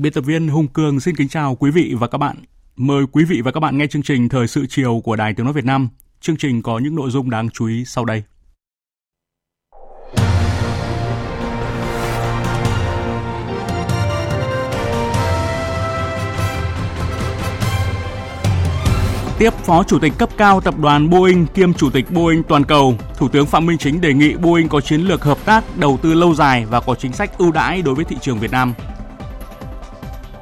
Biên tập viên Hùng Cường xin kính chào quý vị và các bạn. Mời quý vị và các bạn nghe chương trình Thời sự chiều của Đài Tiếng Nói Việt Nam. Chương trình có những nội dung đáng chú ý sau đây. Tiếp Phó Chủ tịch cấp cao tập đoàn Boeing kiêm Chủ tịch Boeing toàn cầu, Thủ tướng Phạm Minh Chính đề nghị Boeing có chiến lược hợp tác đầu tư lâu dài và có chính sách ưu đãi đối với thị trường Việt Nam.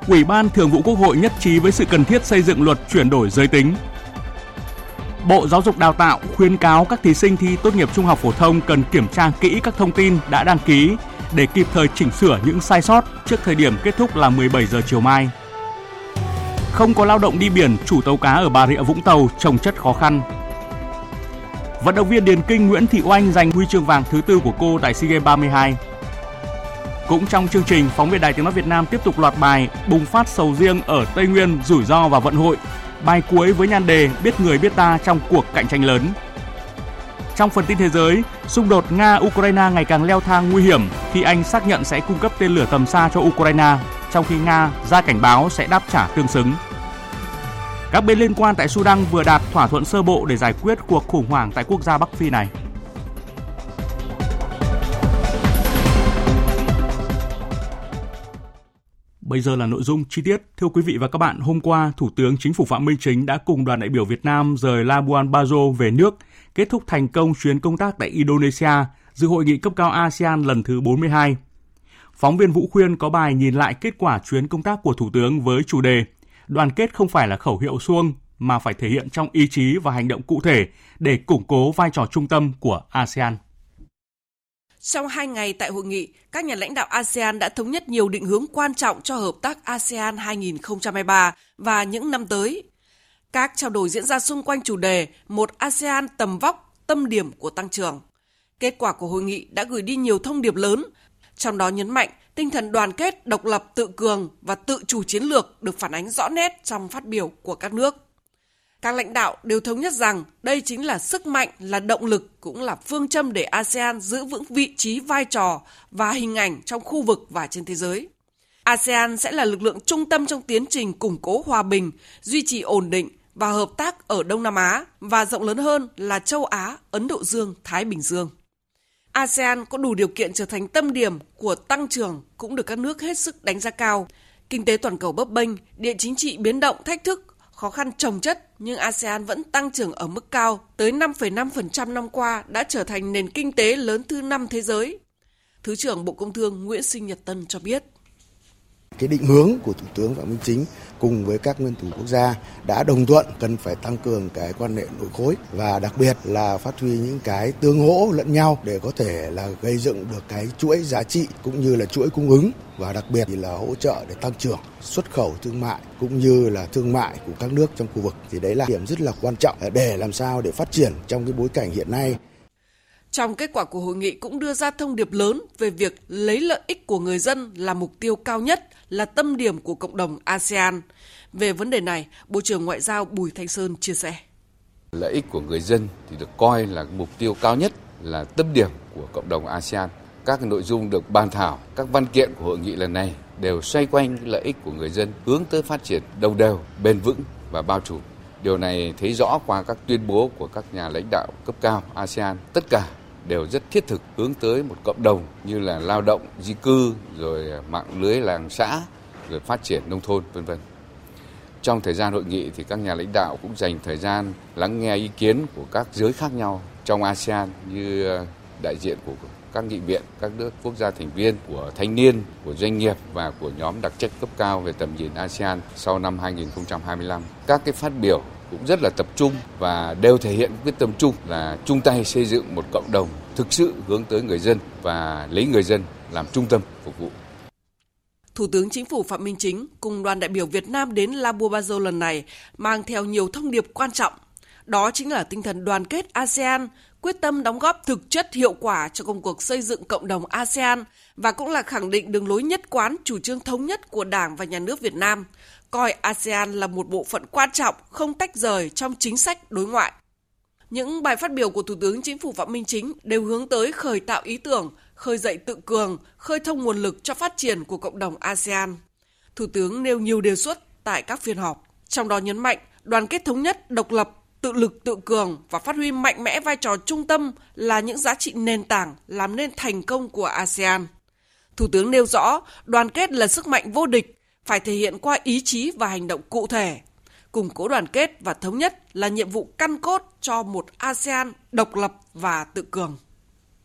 Ủy ban Thường vụ Quốc hội nhất trí với sự cần thiết xây dựng luật chuyển đổi giới tính. Bộ Giáo dục Đào tạo khuyến cáo các thí sinh thi tốt nghiệp trung học phổ thông cần kiểm tra kỹ các thông tin đã đăng ký để kịp thời chỉnh sửa những sai sót trước thời điểm kết thúc là 17 giờ chiều mai. Không có lao động đi biển, chủ tàu cá ở Bà Rịa Vũng Tàu trồng chất khó khăn. Vận động viên điền kinh Nguyễn Thị Oanh giành huy chương vàng thứ tư của cô tại SEA Games 32. Cũng trong chương trình, phóng viên Đài Tiếng nói Việt Nam tiếp tục loạt bài bùng phát sầu riêng ở Tây Nguyên, rủi ro và vận hội. Bài cuối với nhan đề biết người biết ta trong cuộc cạnh tranh lớn. Trong phần tin thế giới, xung đột Nga-Ukraine ngày càng leo thang nguy hiểm khi Anh xác nhận sẽ cung cấp tên lửa tầm xa cho Ukraine, trong khi Nga ra cảnh báo sẽ đáp trả tương xứng. Các bên liên quan tại Sudan vừa đạt thỏa thuận sơ bộ để giải quyết cuộc khủng hoảng tại quốc gia Bắc Phi này. Bây giờ là nội dung chi tiết. Thưa quý vị và các bạn, hôm qua, Thủ tướng Chính phủ Phạm Minh Chính đã cùng đoàn đại biểu Việt Nam rời Labuan Bajo về nước, kết thúc thành công chuyến công tác tại Indonesia, dự hội nghị cấp cao ASEAN lần thứ 42. Phóng viên Vũ Khuyên có bài nhìn lại kết quả chuyến công tác của Thủ tướng với chủ đề Đoàn kết không phải là khẩu hiệu xuông, mà phải thể hiện trong ý chí và hành động cụ thể để củng cố vai trò trung tâm của ASEAN. Trong hai ngày tại hội nghị, các nhà lãnh đạo ASEAN đã thống nhất nhiều định hướng quan trọng cho hợp tác ASEAN 2023 và những năm tới. Các trao đổi diễn ra xung quanh chủ đề Một ASEAN tầm vóc, tâm điểm của tăng trưởng. Kết quả của hội nghị đã gửi đi nhiều thông điệp lớn, trong đó nhấn mạnh tinh thần đoàn kết, độc lập, tự cường và tự chủ chiến lược được phản ánh rõ nét trong phát biểu của các nước. Các lãnh đạo đều thống nhất rằng đây chính là sức mạnh, là động lực, cũng là phương châm để ASEAN giữ vững vị trí, vai trò và hình ảnh trong khu vực và trên thế giới. ASEAN sẽ là lực lượng trung tâm trong tiến trình củng cố hòa bình, duy trì ổn định và hợp tác ở Đông Nam Á và rộng lớn hơn là châu Á, Ấn Độ Dương, Thái Bình Dương. ASEAN có đủ điều kiện trở thành tâm điểm của tăng trưởng cũng được các nước hết sức đánh giá cao. Kinh tế toàn cầu bấp bênh, địa chính trị biến động thách thức, khó khăn trồng chất nhưng ASEAN vẫn tăng trưởng ở mức cao, tới 5,5% năm qua đã trở thành nền kinh tế lớn thứ năm thế giới. Thứ trưởng Bộ Công Thương Nguyễn Sinh Nhật Tân cho biết. Cái định hướng của Thủ tướng Phạm Minh Chính cùng với các nguyên thủ quốc gia đã đồng thuận cần phải tăng cường cái quan hệ nội khối và đặc biệt là phát huy những cái tương hỗ lẫn nhau để có thể là gây dựng được cái chuỗi giá trị cũng như là chuỗi cung ứng và đặc biệt là hỗ trợ để tăng trưởng xuất khẩu thương mại cũng như là thương mại của các nước trong khu vực. Thì đấy là điểm rất là quan trọng để làm sao để phát triển trong cái bối cảnh hiện nay. Trong kết quả của hội nghị cũng đưa ra thông điệp lớn về việc lấy lợi ích của người dân là mục tiêu cao nhất, là tâm điểm của cộng đồng ASEAN. Về vấn đề này, Bộ trưởng Ngoại giao Bùi Thanh Sơn chia sẻ. Lợi ích của người dân thì được coi là mục tiêu cao nhất, là tâm điểm của cộng đồng ASEAN. Các nội dung được bàn thảo, các văn kiện của hội nghị lần này đều xoay quanh lợi ích của người dân hướng tới phát triển đồng đều, bền vững và bao trùm. Điều này thấy rõ qua các tuyên bố của các nhà lãnh đạo cấp cao ASEAN. Tất cả đều rất thiết thực hướng tới một cộng đồng như là lao động di cư rồi à, mạng lưới làng xã rồi phát triển nông thôn vân vân. Trong thời gian hội nghị thì các nhà lãnh đạo cũng dành thời gian lắng nghe ý kiến của các giới khác nhau trong ASEAN như à, đại diện của các nghị viện, các nước quốc gia thành viên, của thanh niên, của doanh nghiệp và của nhóm đặc trách cấp cao về tầm nhìn ASEAN sau năm 2025. Các cái phát biểu cũng rất là tập trung và đều thể hiện quyết tâm chung là chung tay xây dựng một cộng đồng thực sự hướng tới người dân và lấy người dân làm trung tâm phục vụ. Thủ tướng Chính phủ Phạm Minh Chính cùng đoàn đại biểu Việt Nam đến Labuabazo lần này mang theo nhiều thông điệp quan trọng. Đó chính là tinh thần đoàn kết ASEAN, quyết tâm đóng góp thực chất hiệu quả cho công cuộc xây dựng cộng đồng ASEAN và cũng là khẳng định đường lối nhất quán chủ trương thống nhất của Đảng và Nhà nước Việt Nam, coi ASEAN là một bộ phận quan trọng không tách rời trong chính sách đối ngoại. Những bài phát biểu của Thủ tướng Chính phủ Phạm Minh Chính đều hướng tới khởi tạo ý tưởng, khơi dậy tự cường, khơi thông nguồn lực cho phát triển của cộng đồng ASEAN. Thủ tướng nêu nhiều đề xuất tại các phiên họp, trong đó nhấn mạnh đoàn kết thống nhất, độc lập, tự lực tự cường và phát huy mạnh mẽ vai trò trung tâm là những giá trị nền tảng làm nên thành công của ASEAN. Thủ tướng nêu rõ, đoàn kết là sức mạnh vô địch, phải thể hiện qua ý chí và hành động cụ thể. Củng cố đoàn kết và thống nhất là nhiệm vụ căn cốt cho một ASEAN độc lập và tự cường.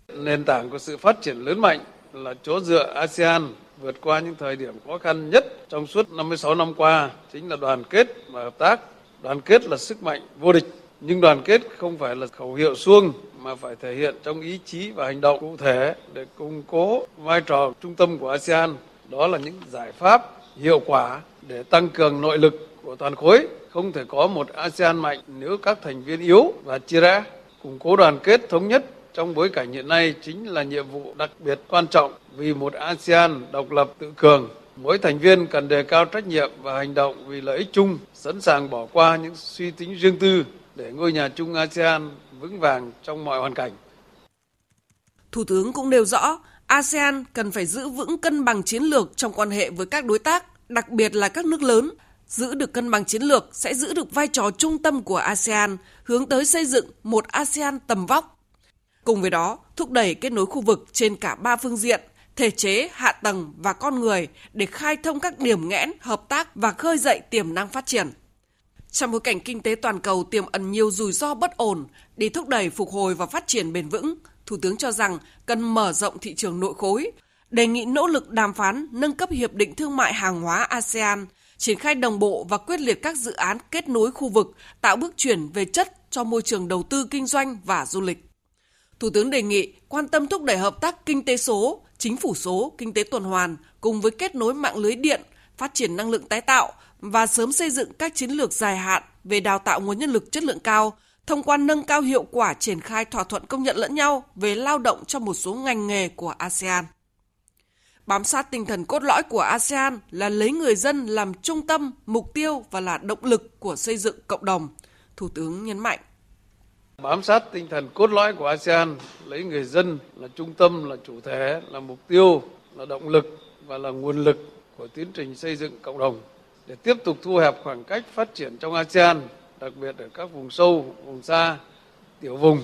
Nền tảng của sự phát triển lớn mạnh là chỗ dựa ASEAN vượt qua những thời điểm khó khăn nhất trong suốt 56 năm qua chính là đoàn kết và hợp tác. Đoàn kết là sức mạnh vô địch, nhưng đoàn kết không phải là khẩu hiệu suông mà phải thể hiện trong ý chí và hành động cụ thể để củng cố vai trò trung tâm của ASEAN. Đó là những giải pháp hiệu quả để tăng cường nội lực của toàn khối. Không thể có một ASEAN mạnh nếu các thành viên yếu và chia rẽ. Củng cố đoàn kết thống nhất trong bối cảnh hiện nay chính là nhiệm vụ đặc biệt quan trọng vì một ASEAN độc lập tự cường. Mỗi thành viên cần đề cao trách nhiệm và hành động vì lợi ích chung, sẵn sàng bỏ qua những suy tính riêng tư để ngôi nhà chung ASEAN vững vàng trong mọi hoàn cảnh. Thủ tướng cũng nêu rõ, ASEAN cần phải giữ vững cân bằng chiến lược trong quan hệ với các đối tác, đặc biệt là các nước lớn. Giữ được cân bằng chiến lược sẽ giữ được vai trò trung tâm của ASEAN, hướng tới xây dựng một ASEAN tầm vóc. Cùng với đó, thúc đẩy kết nối khu vực trên cả ba phương diện, thể chế, hạ tầng và con người để khai thông các điểm nghẽn, hợp tác và khơi dậy tiềm năng phát triển. Trong bối cảnh kinh tế toàn cầu tiềm ẩn nhiều rủi ro bất ổn, để thúc đẩy phục hồi và phát triển bền vững, Thủ tướng cho rằng cần mở rộng thị trường nội khối, đề nghị nỗ lực đàm phán nâng cấp hiệp định thương mại hàng hóa ASEAN, triển khai đồng bộ và quyết liệt các dự án kết nối khu vực, tạo bước chuyển về chất cho môi trường đầu tư kinh doanh và du lịch. Thủ tướng đề nghị quan tâm thúc đẩy hợp tác kinh tế số, chính phủ số, kinh tế tuần hoàn cùng với kết nối mạng lưới điện, phát triển năng lượng tái tạo và sớm xây dựng các chiến lược dài hạn về đào tạo nguồn nhân lực chất lượng cao, thông qua nâng cao hiệu quả triển khai thỏa thuận công nhận lẫn nhau về lao động cho một số ngành nghề của ASEAN. Bám sát tinh thần cốt lõi của ASEAN là lấy người dân làm trung tâm, mục tiêu và là động lực của xây dựng cộng đồng, Thủ tướng nhấn mạnh. Bám sát tinh thần cốt lõi của ASEAN, lấy người dân là trung tâm, là chủ thể, là mục tiêu, là động lực và là nguồn lực của tiến trình xây dựng cộng đồng để tiếp tục thu hẹp khoảng cách phát triển trong ASEAN đặc biệt ở các vùng sâu, vùng xa, tiểu vùng.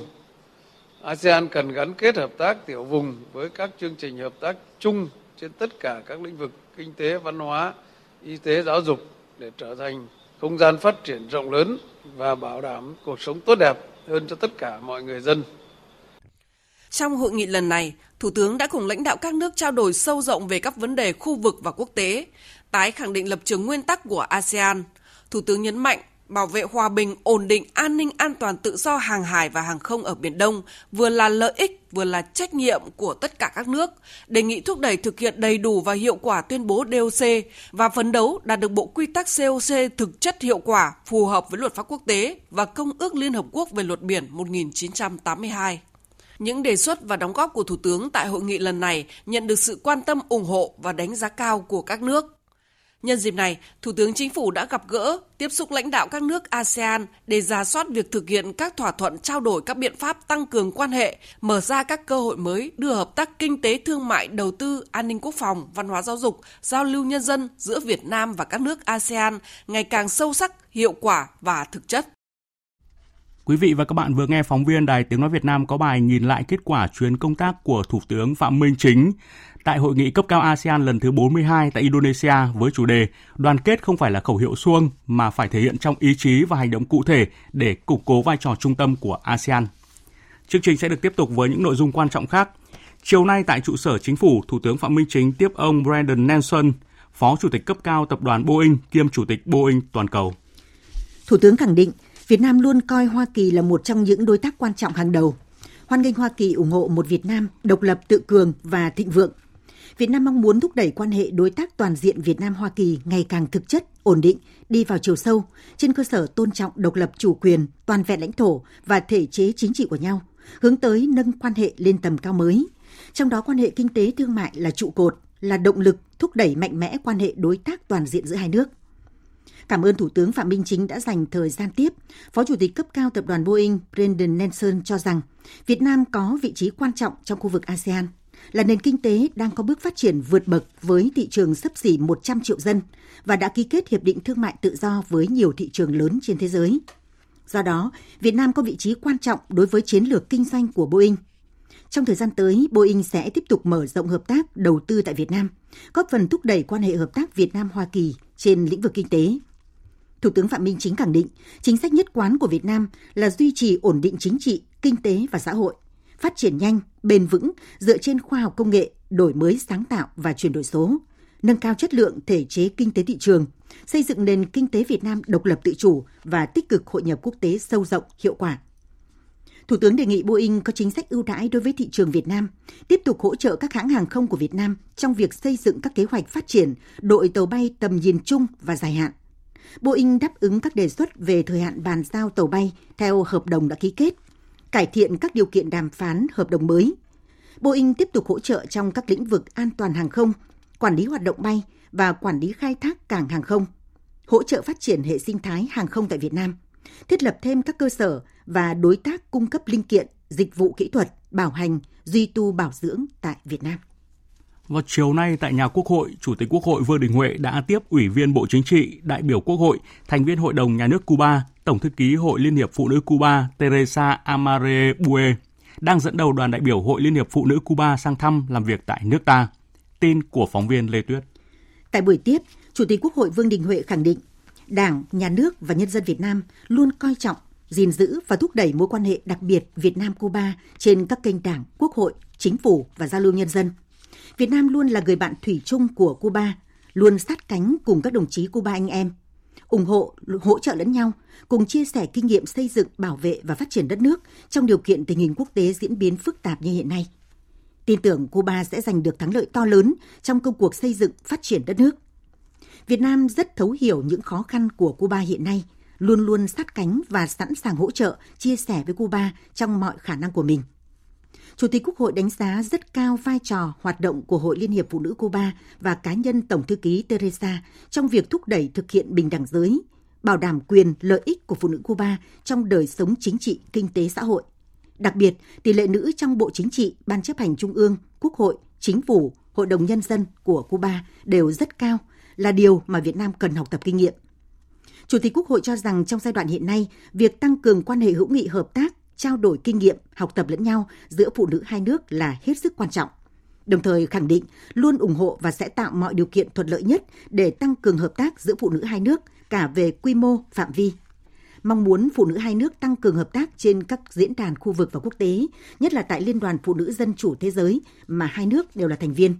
ASEAN cần gắn kết hợp tác tiểu vùng với các chương trình hợp tác chung trên tất cả các lĩnh vực kinh tế, văn hóa, y tế, giáo dục để trở thành không gian phát triển rộng lớn và bảo đảm cuộc sống tốt đẹp hơn cho tất cả mọi người dân. Trong hội nghị lần này, Thủ tướng đã cùng lãnh đạo các nước trao đổi sâu rộng về các vấn đề khu vực và quốc tế, tái khẳng định lập trường nguyên tắc của ASEAN. Thủ tướng nhấn mạnh bảo vệ hòa bình, ổn định, an ninh, an toàn tự do hàng hải và hàng không ở Biển Đông vừa là lợi ích, vừa là trách nhiệm của tất cả các nước, đề nghị thúc đẩy thực hiện đầy đủ và hiệu quả tuyên bố DOC và phấn đấu đạt được bộ quy tắc COC thực chất hiệu quả, phù hợp với luật pháp quốc tế và Công ước Liên Hợp Quốc về luật biển 1982. Những đề xuất và đóng góp của Thủ tướng tại hội nghị lần này nhận được sự quan tâm ủng hộ và đánh giá cao của các nước. Nhân dịp này, Thủ tướng Chính phủ đã gặp gỡ, tiếp xúc lãnh đạo các nước ASEAN để ra soát việc thực hiện các thỏa thuận trao đổi các biện pháp tăng cường quan hệ, mở ra các cơ hội mới đưa hợp tác kinh tế thương mại, đầu tư, an ninh quốc phòng, văn hóa giáo dục, giao lưu nhân dân giữa Việt Nam và các nước ASEAN ngày càng sâu sắc, hiệu quả và thực chất. Quý vị và các bạn vừa nghe phóng viên Đài Tiếng Nói Việt Nam có bài nhìn lại kết quả chuyến công tác của Thủ tướng Phạm Minh Chính tại hội nghị cấp cao ASEAN lần thứ 42 tại Indonesia với chủ đề Đoàn kết không phải là khẩu hiệu suông mà phải thể hiện trong ý chí và hành động cụ thể để củng cố vai trò trung tâm của ASEAN. Chương trình sẽ được tiếp tục với những nội dung quan trọng khác. Chiều nay tại trụ sở chính phủ, Thủ tướng Phạm Minh Chính tiếp ông Brandon Nelson, Phó Chủ tịch cấp cao tập đoàn Boeing kiêm Chủ tịch Boeing toàn cầu. Thủ tướng khẳng định Việt Nam luôn coi Hoa Kỳ là một trong những đối tác quan trọng hàng đầu. Hoan nghênh Hoa Kỳ ủng hộ một Việt Nam độc lập tự cường và thịnh vượng. Việt Nam mong muốn thúc đẩy quan hệ đối tác toàn diện Việt Nam Hoa Kỳ ngày càng thực chất, ổn định, đi vào chiều sâu trên cơ sở tôn trọng độc lập chủ quyền, toàn vẹn lãnh thổ và thể chế chính trị của nhau, hướng tới nâng quan hệ lên tầm cao mới. Trong đó quan hệ kinh tế thương mại là trụ cột, là động lực thúc đẩy mạnh mẽ quan hệ đối tác toàn diện giữa hai nước. Cảm ơn Thủ tướng Phạm Minh Chính đã dành thời gian tiếp. Phó Chủ tịch cấp cao tập đoàn Boeing Brendan Nelson cho rằng Việt Nam có vị trí quan trọng trong khu vực ASEAN, là nền kinh tế đang có bước phát triển vượt bậc với thị trường sấp xỉ 100 triệu dân và đã ký kết hiệp định thương mại tự do với nhiều thị trường lớn trên thế giới. Do đó, Việt Nam có vị trí quan trọng đối với chiến lược kinh doanh của Boeing. Trong thời gian tới, Boeing sẽ tiếp tục mở rộng hợp tác đầu tư tại Việt Nam, góp phần thúc đẩy quan hệ hợp tác Việt Nam-Hoa Kỳ trên lĩnh vực kinh tế. Thủ tướng Phạm Minh Chính khẳng định, chính sách nhất quán của Việt Nam là duy trì ổn định chính trị, kinh tế và xã hội, phát triển nhanh, bền vững dựa trên khoa học công nghệ, đổi mới sáng tạo và chuyển đổi số, nâng cao chất lượng thể chế kinh tế thị trường, xây dựng nền kinh tế Việt Nam độc lập tự chủ và tích cực hội nhập quốc tế sâu rộng, hiệu quả. Thủ tướng đề nghị Boeing có chính sách ưu đãi đối với thị trường Việt Nam, tiếp tục hỗ trợ các hãng hàng không của Việt Nam trong việc xây dựng các kế hoạch phát triển đội tàu bay tầm nhìn chung và dài hạn. Boeing đáp ứng các đề xuất về thời hạn bàn giao tàu bay theo hợp đồng đã ký kết, cải thiện các điều kiện đàm phán hợp đồng mới. Boeing tiếp tục hỗ trợ trong các lĩnh vực an toàn hàng không, quản lý hoạt động bay và quản lý khai thác cảng hàng không, hỗ trợ phát triển hệ sinh thái hàng không tại Việt Nam, thiết lập thêm các cơ sở và đối tác cung cấp linh kiện, dịch vụ kỹ thuật, bảo hành, duy tu bảo dưỡng tại Việt Nam. Vào chiều nay tại nhà Quốc hội, Chủ tịch Quốc hội Vương Đình Huệ đã tiếp Ủy viên Bộ Chính trị, đại biểu Quốc hội, thành viên Hội đồng Nhà nước Cuba, Tổng thư ký Hội Liên hiệp Phụ nữ Cuba Teresa Amare Bue, đang dẫn đầu đoàn đại biểu Hội Liên hiệp Phụ nữ Cuba sang thăm làm việc tại nước ta. Tin của phóng viên Lê Tuyết. Tại buổi tiếp, Chủ tịch Quốc hội Vương Đình Huệ khẳng định, Đảng, Nhà nước và nhân dân Việt Nam luôn coi trọng, gìn giữ và thúc đẩy mối quan hệ đặc biệt Việt Nam-Cuba trên các kênh Đảng, Quốc hội, Chính phủ và giao lưu nhân dân. Việt Nam luôn là người bạn thủy chung của Cuba, luôn sát cánh cùng các đồng chí Cuba anh em, ủng hộ, hỗ trợ lẫn nhau, cùng chia sẻ kinh nghiệm xây dựng, bảo vệ và phát triển đất nước trong điều kiện tình hình quốc tế diễn biến phức tạp như hiện nay. Tin tưởng Cuba sẽ giành được thắng lợi to lớn trong công cuộc xây dựng, phát triển đất nước. Việt Nam rất thấu hiểu những khó khăn của Cuba hiện nay, luôn luôn sát cánh và sẵn sàng hỗ trợ, chia sẻ với Cuba trong mọi khả năng của mình. Chủ tịch Quốc hội đánh giá rất cao vai trò hoạt động của Hội Liên hiệp Phụ nữ Cuba và cá nhân Tổng thư ký Teresa trong việc thúc đẩy thực hiện bình đẳng giới, bảo đảm quyền lợi ích của phụ nữ Cuba trong đời sống chính trị, kinh tế xã hội. Đặc biệt, tỷ lệ nữ trong Bộ Chính trị, Ban chấp hành Trung ương, Quốc hội, Chính phủ, Hội đồng Nhân dân của Cuba đều rất cao, là điều mà Việt Nam cần học tập kinh nghiệm. Chủ tịch Quốc hội cho rằng trong giai đoạn hiện nay, việc tăng cường quan hệ hữu nghị hợp tác, trao đổi kinh nghiệm, học tập lẫn nhau giữa phụ nữ hai nước là hết sức quan trọng. Đồng thời khẳng định luôn ủng hộ và sẽ tạo mọi điều kiện thuận lợi nhất để tăng cường hợp tác giữa phụ nữ hai nước cả về quy mô, phạm vi. Mong muốn phụ nữ hai nước tăng cường hợp tác trên các diễn đàn khu vực và quốc tế, nhất là tại Liên đoàn Phụ nữ Dân chủ Thế giới mà hai nước đều là thành viên.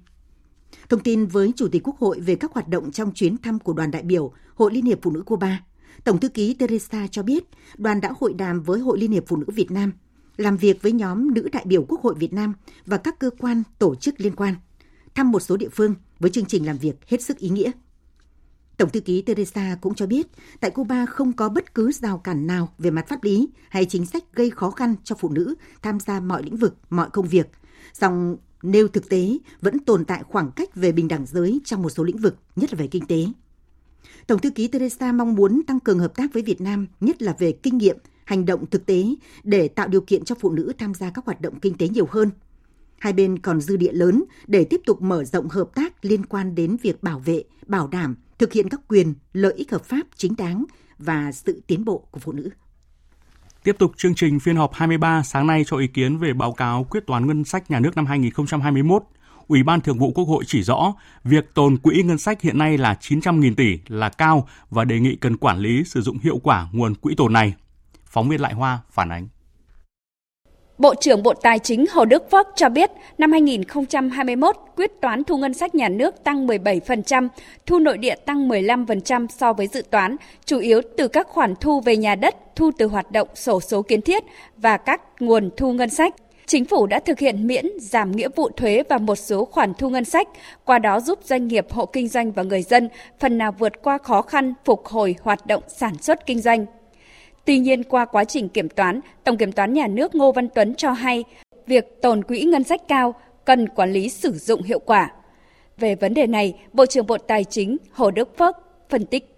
Thông tin với Chủ tịch Quốc hội về các hoạt động trong chuyến thăm của đoàn đại biểu Hội Liên hiệp Phụ nữ Cuba, Tổng thư ký Teresa cho biết đoàn đã hội đàm với Hội Liên hiệp Phụ nữ Việt Nam, làm việc với nhóm nữ đại biểu Quốc hội Việt Nam và các cơ quan tổ chức liên quan, thăm một số địa phương với chương trình làm việc hết sức ý nghĩa. Tổng thư ký Teresa cũng cho biết, tại Cuba không có bất cứ rào cản nào về mặt pháp lý hay chính sách gây khó khăn cho phụ nữ tham gia mọi lĩnh vực, mọi công việc. Song nêu thực tế vẫn tồn tại khoảng cách về bình đẳng giới trong một số lĩnh vực, nhất là về kinh tế. Tổng thư ký Teresa mong muốn tăng cường hợp tác với Việt Nam, nhất là về kinh nghiệm, hành động thực tế để tạo điều kiện cho phụ nữ tham gia các hoạt động kinh tế nhiều hơn. Hai bên còn dư địa lớn để tiếp tục mở rộng hợp tác liên quan đến việc bảo vệ, bảo đảm, thực hiện các quyền, lợi ích hợp pháp chính đáng và sự tiến bộ của phụ nữ. Tiếp tục chương trình phiên họp 23 sáng nay cho ý kiến về báo cáo quyết toán ngân sách nhà nước năm 2021. Ủy ban Thường vụ Quốc hội chỉ rõ việc tồn quỹ ngân sách hiện nay là 900.000 tỷ là cao và đề nghị cần quản lý sử dụng hiệu quả nguồn quỹ tồn này. Phóng viên Lại Hoa phản ánh. Bộ trưởng Bộ Tài chính Hồ Đức Phước cho biết năm 2021 quyết toán thu ngân sách nhà nước tăng 17%, thu nội địa tăng 15% so với dự toán, chủ yếu từ các khoản thu về nhà đất, thu từ hoạt động sổ số kiến thiết và các nguồn thu ngân sách. Chính phủ đã thực hiện miễn giảm nghĩa vụ thuế và một số khoản thu ngân sách, qua đó giúp doanh nghiệp, hộ kinh doanh và người dân phần nào vượt qua khó khăn phục hồi hoạt động sản xuất kinh doanh. Tuy nhiên, qua quá trình kiểm toán, Tổng Kiểm toán Nhà nước Ngô Văn Tuấn cho hay, việc tồn quỹ ngân sách cao cần quản lý sử dụng hiệu quả. Về vấn đề này, Bộ trưởng Bộ Tài chính Hồ Đức Phước phân tích.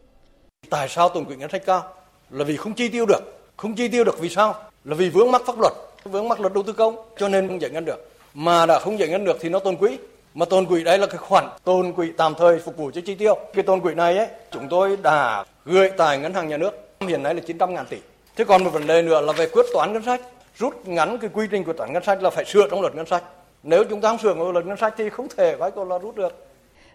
Tại sao tồn quỹ ngân sách cao? Là vì không chi tiêu được. Không chi tiêu được vì sao? Là vì vướng mắc pháp luật, vướng mắc luật đầu tư công, cho nên không giải ngân được. Mà đã không giải ngân được thì nó tồn quỹ. Mà tồn quỹ đấy là cái khoản tồn quỹ tạm thời phục vụ cho chi tiêu. Cái tồn quỹ này ấy, chúng tôi đã gửi tại ngân hàng nhà nước hiện nay là 900 ngàn tỷ. Thế còn một vấn đề nữa là về quyết toán ngân sách. Rút ngắn cái quy trình quyết toán ngân sách là phải sửa trong luật ngân sách. Nếu chúng ta không sửa trong luật ngân sách thì không thể phải còn là rút được.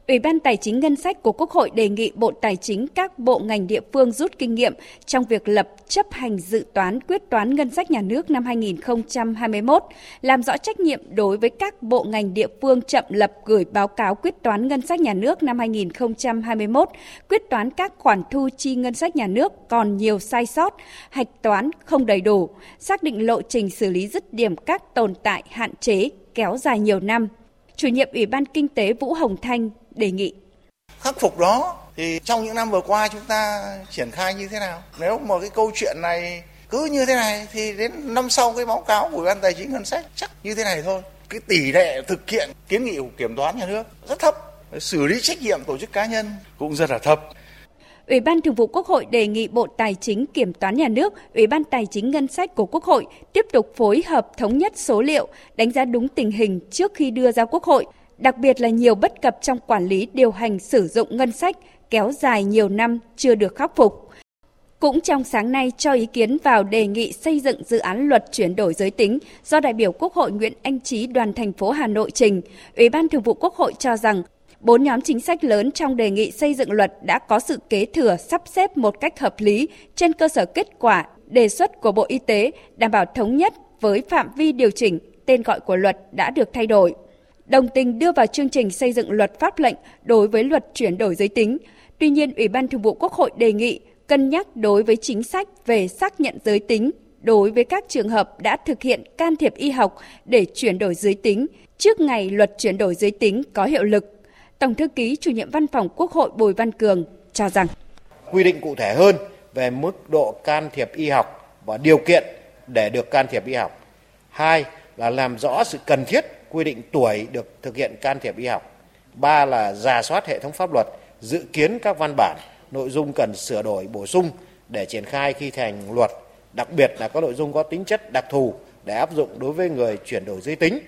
Ủy ban Tài chính Ngân sách của Quốc hội đề nghị Bộ Tài chính các bộ ngành địa phương rút kinh nghiệm trong việc lập chấp hành dự toán quyết toán ngân sách nhà nước năm 2021, làm rõ trách nhiệm đối với các bộ ngành địa phương chậm lập gửi báo cáo quyết toán ngân sách nhà nước năm 2021, quyết toán các khoản thu chi ngân sách nhà nước còn nhiều sai sót, hạch toán không đầy đủ, xác định lộ trình xử lý dứt điểm các tồn tại hạn chế kéo dài nhiều năm. Chủ nhiệm Ủy ban Kinh tế Vũ Hồng Thanh đề nghị. Khắc phục đó thì trong những năm vừa qua chúng ta triển khai như thế nào? Nếu mà cái câu chuyện này cứ như thế này thì đến năm sau cái báo cáo của Ủy ban Tài chính Ngân sách chắc như thế này thôi. Cái tỷ lệ thực hiện kiến nghị của kiểm toán nhà nước rất thấp, xử lý trách nhiệm tổ chức cá nhân cũng rất là thấp. Ủy ban Thường vụ Quốc hội đề nghị Bộ Tài chính Kiểm toán Nhà nước, Ủy ban Tài chính Ngân sách của Quốc hội tiếp tục phối hợp thống nhất số liệu, đánh giá đúng tình hình trước khi đưa ra Quốc hội, đặc biệt là nhiều bất cập trong quản lý điều hành sử dụng ngân sách kéo dài nhiều năm chưa được khắc phục. Cũng trong sáng nay cho ý kiến vào đề nghị xây dựng dự án luật chuyển đổi giới tính do đại biểu Quốc hội Nguyễn Anh Trí đoàn thành phố Hà Nội trình, Ủy ban Thường vụ Quốc hội cho rằng bốn nhóm chính sách lớn trong đề nghị xây dựng luật đã có sự kế thừa sắp xếp một cách hợp lý trên cơ sở kết quả đề xuất của Bộ Y tế đảm bảo thống nhất với phạm vi điều chỉnh tên gọi của luật đã được thay đổi đồng tình đưa vào chương trình xây dựng luật pháp lệnh đối với luật chuyển đổi giới tính. Tuy nhiên, Ủy ban Thường vụ Quốc hội đề nghị cân nhắc đối với chính sách về xác nhận giới tính đối với các trường hợp đã thực hiện can thiệp y học để chuyển đổi giới tính trước ngày luật chuyển đổi giới tính có hiệu lực. Tổng thư ký chủ nhiệm văn phòng Quốc hội Bùi Văn Cường cho rằng quy định cụ thể hơn về mức độ can thiệp y học và điều kiện để được can thiệp y học. Hai là làm rõ sự cần thiết quy định tuổi được thực hiện can thiệp y học. Ba là giả soát hệ thống pháp luật, dự kiến các văn bản, nội dung cần sửa đổi bổ sung để triển khai khi thành luật, đặc biệt là các nội dung có tính chất đặc thù để áp dụng đối với người chuyển đổi giới tính,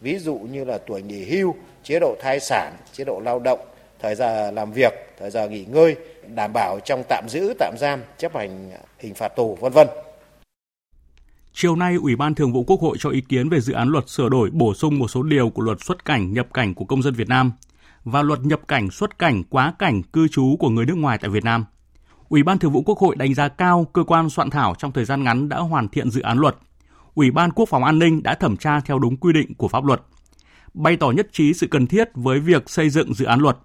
ví dụ như là tuổi nghỉ hưu, chế độ thai sản, chế độ lao động, thời giờ làm việc, thời giờ nghỉ ngơi, đảm bảo trong tạm giữ, tạm giam, chấp hành hình phạt tù, vân vân. Chiều nay, Ủy ban Thường vụ Quốc hội cho ý kiến về dự án luật sửa đổi bổ sung một số điều của luật xuất cảnh nhập cảnh của công dân Việt Nam và luật nhập cảnh xuất cảnh quá cảnh cư trú của người nước ngoài tại Việt Nam. Ủy ban Thường vụ Quốc hội đánh giá cao cơ quan soạn thảo trong thời gian ngắn đã hoàn thiện dự án luật. Ủy ban Quốc phòng An ninh đã thẩm tra theo đúng quy định của pháp luật. Bày tỏ nhất trí sự cần thiết với việc xây dựng dự án luật.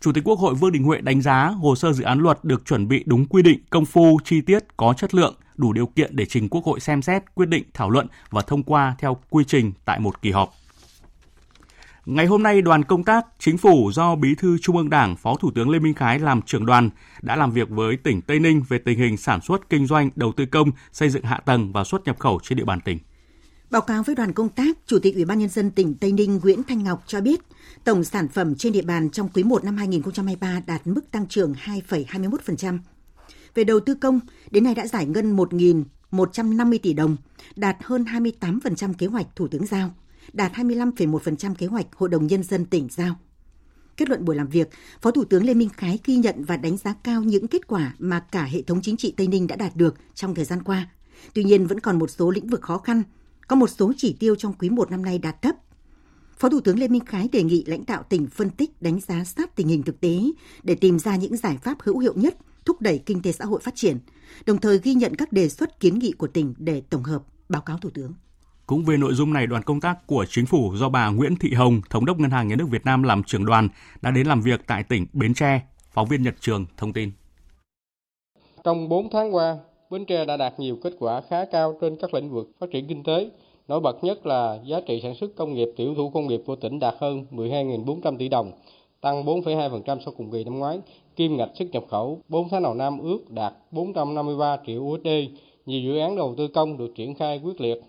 Chủ tịch Quốc hội Vương Đình Huệ đánh giá hồ sơ dự án luật được chuẩn bị đúng quy định, công phu, chi tiết, có chất lượng, đủ điều kiện để trình Quốc hội xem xét, quyết định, thảo luận và thông qua theo quy trình tại một kỳ họp. Ngày hôm nay, đoàn công tác chính phủ do Bí thư Trung ương Đảng, Phó Thủ tướng Lê Minh Khái làm trưởng đoàn đã làm việc với tỉnh Tây Ninh về tình hình sản xuất, kinh doanh, đầu tư công, xây dựng hạ tầng và xuất nhập khẩu trên địa bàn tỉnh. Báo cáo với đoàn công tác, Chủ tịch Ủy ban nhân dân tỉnh Tây Ninh Nguyễn Thanh Ngọc cho biết, tổng sản phẩm trên địa bàn trong quý 1 năm 2023 đạt mức tăng trưởng 2,21%. Về đầu tư công, đến nay đã giải ngân 1.150 tỷ đồng, đạt hơn 28% kế hoạch Thủ tướng giao, đạt 25,1% kế hoạch Hội đồng Nhân dân tỉnh giao. Kết luận buổi làm việc, Phó Thủ tướng Lê Minh Khái ghi nhận và đánh giá cao những kết quả mà cả hệ thống chính trị Tây Ninh đã đạt được trong thời gian qua. Tuy nhiên vẫn còn một số lĩnh vực khó khăn, có một số chỉ tiêu trong quý 1 năm nay đạt thấp. Phó Thủ tướng Lê Minh Khái đề nghị lãnh đạo tỉnh phân tích đánh giá sát tình hình thực tế để tìm ra những giải pháp hữu hiệu nhất thúc đẩy kinh tế xã hội phát triển, đồng thời ghi nhận các đề xuất kiến nghị của tỉnh để tổng hợp báo cáo Thủ tướng. Cũng về nội dung này, đoàn công tác của chính phủ do bà Nguyễn Thị Hồng, Thống đốc Ngân hàng Nhà nước Việt Nam làm trưởng đoàn đã đến làm việc tại tỉnh Bến Tre. Phóng viên Nhật Trường thông tin. Trong 4 tháng qua, Bến Tre đã đạt nhiều kết quả khá cao trên các lĩnh vực phát triển kinh tế. Nổi bật nhất là giá trị sản xuất công nghiệp tiểu thủ công nghiệp của tỉnh đạt hơn 12.400 tỷ đồng, tăng 4,2% so cùng kỳ năm ngoái. Kim ngạch xuất nhập khẩu 4 tháng đầu năm ước đạt 453 triệu USD. Nhiều dự án đầu tư công được triển khai quyết liệt.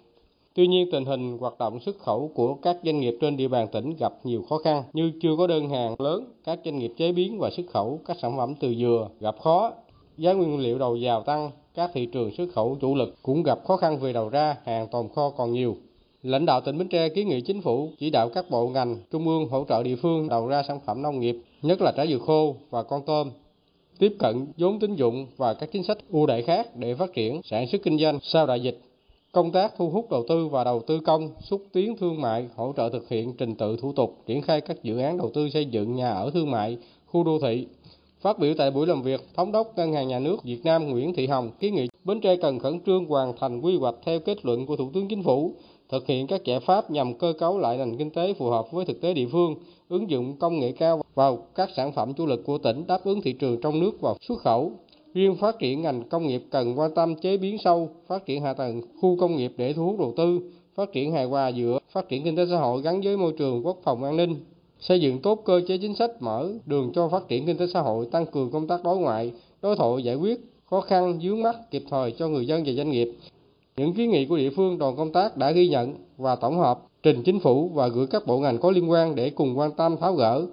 Tuy nhiên, tình hình hoạt động xuất khẩu của các doanh nghiệp trên địa bàn tỉnh gặp nhiều khó khăn như chưa có đơn hàng lớn, các doanh nghiệp chế biến và xuất khẩu các sản phẩm từ dừa gặp khó, giá nguyên liệu đầu vào tăng, các thị trường xuất khẩu chủ lực cũng gặp khó khăn về đầu ra, hàng tồn kho còn nhiều. Lãnh đạo tỉnh Bến Tre kiến nghị chính phủ chỉ đạo các bộ ngành, trung ương hỗ trợ địa phương đầu ra sản phẩm nông nghiệp, nhất là trái dừa khô và con tôm, tiếp cận vốn tín dụng và các chính sách ưu đãi khác để phát triển sản xuất kinh doanh sau đại dịch. Công tác thu hút đầu tư và đầu tư công, xúc tiến thương mại, hỗ trợ thực hiện trình tự thủ tục, triển khai các dự án đầu tư xây dựng nhà ở thương mại, khu đô thị, Phát biểu tại buổi làm việc, Thống đốc Ngân hàng Nhà nước Việt Nam Nguyễn Thị Hồng kiến nghị Bến Tre cần khẩn trương hoàn thành quy hoạch theo kết luận của Thủ tướng Chính phủ, thực hiện các giải pháp nhằm cơ cấu lại nền kinh tế phù hợp với thực tế địa phương, ứng dụng công nghệ cao vào các sản phẩm chủ lực của tỉnh đáp ứng thị trường trong nước và xuất khẩu. Riêng phát triển ngành công nghiệp cần quan tâm chế biến sâu, phát triển hạ tầng khu công nghiệp để thu hút đầu tư, phát triển hài hòa giữa phát triển kinh tế xã hội gắn với môi trường quốc phòng an ninh, xây dựng tốt cơ chế chính sách mở đường cho phát triển kinh tế xã hội, tăng cường công tác đối ngoại, đối thoại giải quyết khó khăn vướng mắt kịp thời cho người dân và doanh nghiệp. Những kiến nghị của địa phương đoàn công tác đã ghi nhận và tổng hợp trình chính phủ và gửi các bộ ngành có liên quan để cùng quan tâm tháo gỡ.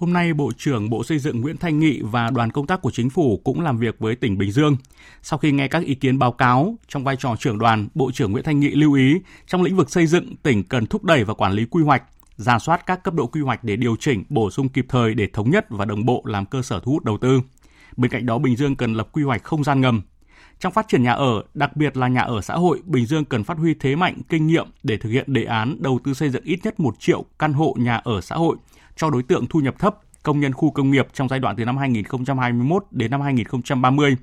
Hôm nay, Bộ trưởng Bộ Xây dựng Nguyễn Thanh Nghị và đoàn công tác của chính phủ cũng làm việc với tỉnh Bình Dương. Sau khi nghe các ý kiến báo cáo, trong vai trò trưởng đoàn, Bộ trưởng Nguyễn Thanh Nghị lưu ý trong lĩnh vực xây dựng, tỉnh cần thúc đẩy và quản lý quy hoạch, ra soát các cấp độ quy hoạch để điều chỉnh, bổ sung kịp thời để thống nhất và đồng bộ làm cơ sở thu hút đầu tư. Bên cạnh đó, Bình Dương cần lập quy hoạch không gian ngầm. Trong phát triển nhà ở, đặc biệt là nhà ở xã hội, Bình Dương cần phát huy thế mạnh, kinh nghiệm để thực hiện đề án đầu tư xây dựng ít nhất 1 triệu căn hộ nhà ở xã hội cho đối tượng thu nhập thấp, công nhân khu công nghiệp trong giai đoạn từ năm 2021 đến năm 2030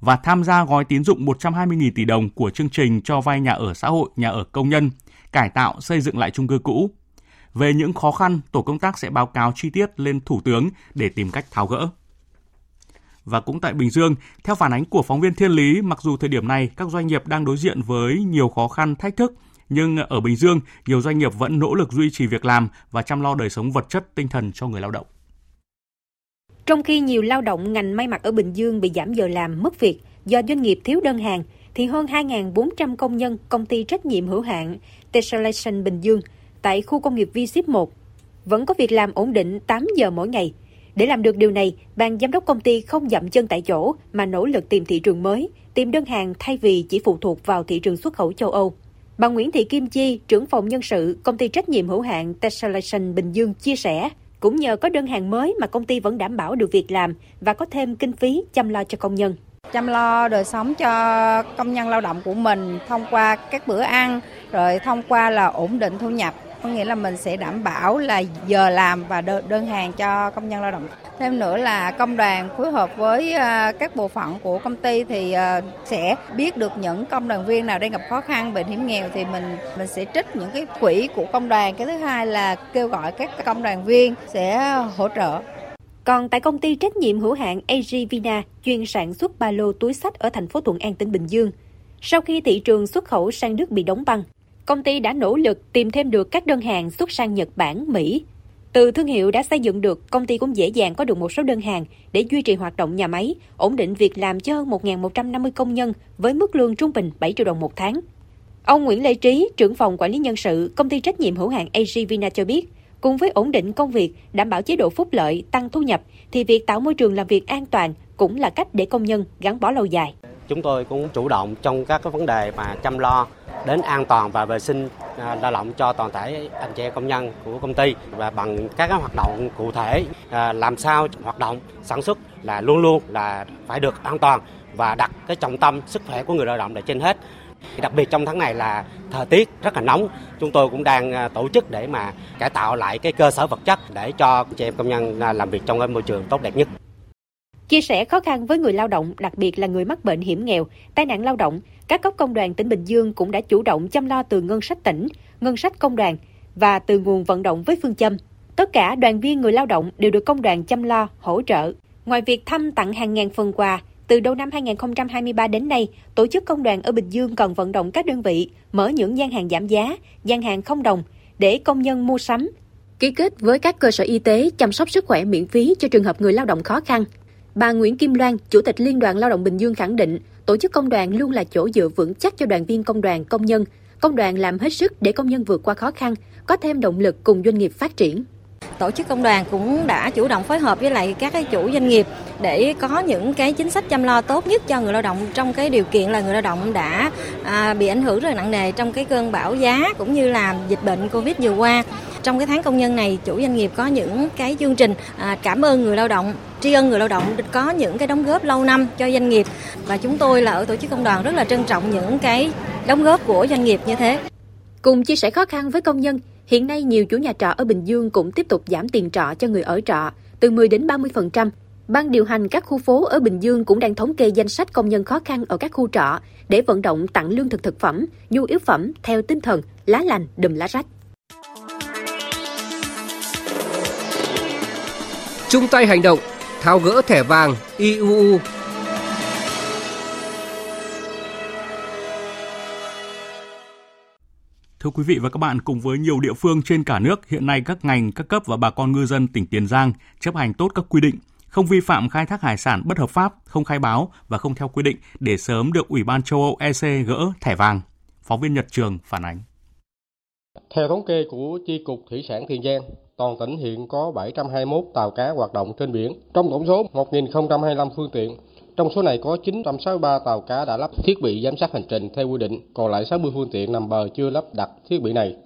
và tham gia gói tín dụng 120.000 tỷ đồng của chương trình cho vay nhà ở xã hội, nhà ở công nhân, cải tạo xây dựng lại chung cư cũ, về những khó khăn, tổ công tác sẽ báo cáo chi tiết lên Thủ tướng để tìm cách tháo gỡ. Và cũng tại Bình Dương, theo phản ánh của phóng viên Thiên Lý, mặc dù thời điểm này các doanh nghiệp đang đối diện với nhiều khó khăn, thách thức, nhưng ở Bình Dương, nhiều doanh nghiệp vẫn nỗ lực duy trì việc làm và chăm lo đời sống vật chất, tinh thần cho người lao động. Trong khi nhiều lao động ngành may mặc ở Bình Dương bị giảm giờ làm, mất việc do doanh nghiệp thiếu đơn hàng, thì hơn 2.400 công nhân công ty trách nhiệm hữu hạn Tessalation Bình Dương – tại khu công nghiệp V-Ship 1 vẫn có việc làm ổn định 8 giờ mỗi ngày. Để làm được điều này, ban giám đốc công ty không dậm chân tại chỗ mà nỗ lực tìm thị trường mới, tìm đơn hàng thay vì chỉ phụ thuộc vào thị trường xuất khẩu châu Âu. Bà Nguyễn Thị Kim Chi, trưởng phòng nhân sự công ty trách nhiệm hữu hạn Tessellation Bình Dương chia sẻ, cũng nhờ có đơn hàng mới mà công ty vẫn đảm bảo được việc làm và có thêm kinh phí chăm lo cho công nhân. Chăm lo đời sống cho công nhân lao động của mình thông qua các bữa ăn rồi thông qua là ổn định thu nhập có nghĩa là mình sẽ đảm bảo là giờ làm và đơn hàng cho công nhân lao động. Thêm nữa là công đoàn phối hợp với ờ, các bộ phận của công ty thì ờ, sẽ biết được những công đoàn viên nào đang gặp khó khăn bệnh hiểm nghèo thì mình mình sẽ trích những cái quỹ của công đoàn. Cái thứ hai là kêu gọi các công đoàn viên sẽ hỗ trợ còn tại công ty trách nhiệm hữu hạn AG Vina, chuyên sản xuất ba lô túi sách ở thành phố Thuận An, tỉnh Bình Dương, sau khi thị trường xuất khẩu sang nước bị đóng băng, công ty đã nỗ lực tìm thêm được các đơn hàng xuất sang Nhật Bản, Mỹ. Từ thương hiệu đã xây dựng được, công ty cũng dễ dàng có được một số đơn hàng để duy trì hoạt động nhà máy, ổn định việc làm cho hơn 1.150 công nhân với mức lương trung bình 7 triệu đồng một tháng. Ông Nguyễn Lê Trí, trưởng phòng quản lý nhân sự, công ty trách nhiệm hữu hạn AG Vina cho biết, cùng với ổn định công việc, đảm bảo chế độ phúc lợi, tăng thu nhập, thì việc tạo môi trường làm việc an toàn cũng là cách để công nhân gắn bó lâu dài. Chúng tôi cũng chủ động trong các cái vấn đề mà chăm lo đến an toàn và vệ sinh à, lao động cho toàn thể anh chị công nhân của công ty và bằng các hoạt động cụ thể à, làm sao hoạt động sản xuất là luôn luôn là phải được an toàn và đặt cái trọng tâm sức khỏe của người lao động là trên hết Đặc biệt trong tháng này là thời tiết rất là nóng, chúng tôi cũng đang à, tổ chức để mà cải tạo lại cái cơ sở vật chất để cho chị em công nhân làm việc trong cái môi trường tốt đẹp nhất. Chia sẻ khó khăn với người lao động, đặc biệt là người mắc bệnh hiểm nghèo, tai nạn lao động, các cấp công đoàn tỉnh Bình Dương cũng đã chủ động chăm lo từ ngân sách tỉnh, ngân sách công đoàn và từ nguồn vận động với phương châm. Tất cả đoàn viên người lao động đều được công đoàn chăm lo, hỗ trợ. Ngoài việc thăm tặng hàng ngàn phần quà, từ đầu năm 2023 đến nay, tổ chức công đoàn ở Bình Dương còn vận động các đơn vị mở những gian hàng giảm giá, gian hàng không đồng để công nhân mua sắm, ký kết với các cơ sở y tế chăm sóc sức khỏe miễn phí cho trường hợp người lao động khó khăn. Bà Nguyễn Kim Loan, Chủ tịch Liên đoàn Lao động Bình Dương khẳng định, tổ chức công đoàn luôn là chỗ dựa vững chắc cho đoàn viên công đoàn, công nhân. Công đoàn làm hết sức để công nhân vượt qua khó khăn, có thêm động lực cùng doanh nghiệp phát triển tổ chức công đoàn cũng đã chủ động phối hợp với lại các cái chủ doanh nghiệp để có những cái chính sách chăm lo tốt nhất cho người lao động trong cái điều kiện là người lao động đã à, bị ảnh hưởng rất là nặng nề trong cái cơn bão giá cũng như là dịch bệnh covid vừa qua trong cái tháng công nhân này chủ doanh nghiệp có những cái chương trình à, cảm ơn người lao động tri ân người lao động có những cái đóng góp lâu năm cho doanh nghiệp và chúng tôi là ở tổ chức công đoàn rất là trân trọng những cái đóng góp của doanh nghiệp như thế. Cùng chia sẻ khó khăn với công nhân, hiện nay nhiều chủ nhà trọ ở Bình Dương cũng tiếp tục giảm tiền trọ cho người ở trọ từ 10 đến 30%. Ban điều hành các khu phố ở Bình Dương cũng đang thống kê danh sách công nhân khó khăn ở các khu trọ để vận động tặng lương thực thực phẩm, nhu yếu phẩm theo tinh thần lá lành đùm lá rách. chung tay hành động, tháo gỡ thẻ vàng IUU. Thưa quý vị và các bạn, cùng với nhiều địa phương trên cả nước, hiện nay các ngành, các cấp và bà con ngư dân tỉnh Tiền Giang chấp hành tốt các quy định, không vi phạm khai thác hải sản bất hợp pháp, không khai báo và không theo quy định để sớm được Ủy ban châu Âu EC gỡ thẻ vàng. Phóng viên Nhật Trường phản ánh. Theo thống kê của Chi cục Thủy sản Tiền Giang, toàn tỉnh hiện có 721 tàu cá hoạt động trên biển. Trong tổng số 1.025 phương tiện, trong số này có 963 tàu cá đã lắp thiết bị giám sát hành trình theo quy định, còn lại 60 phương tiện nằm bờ chưa lắp đặt thiết bị này.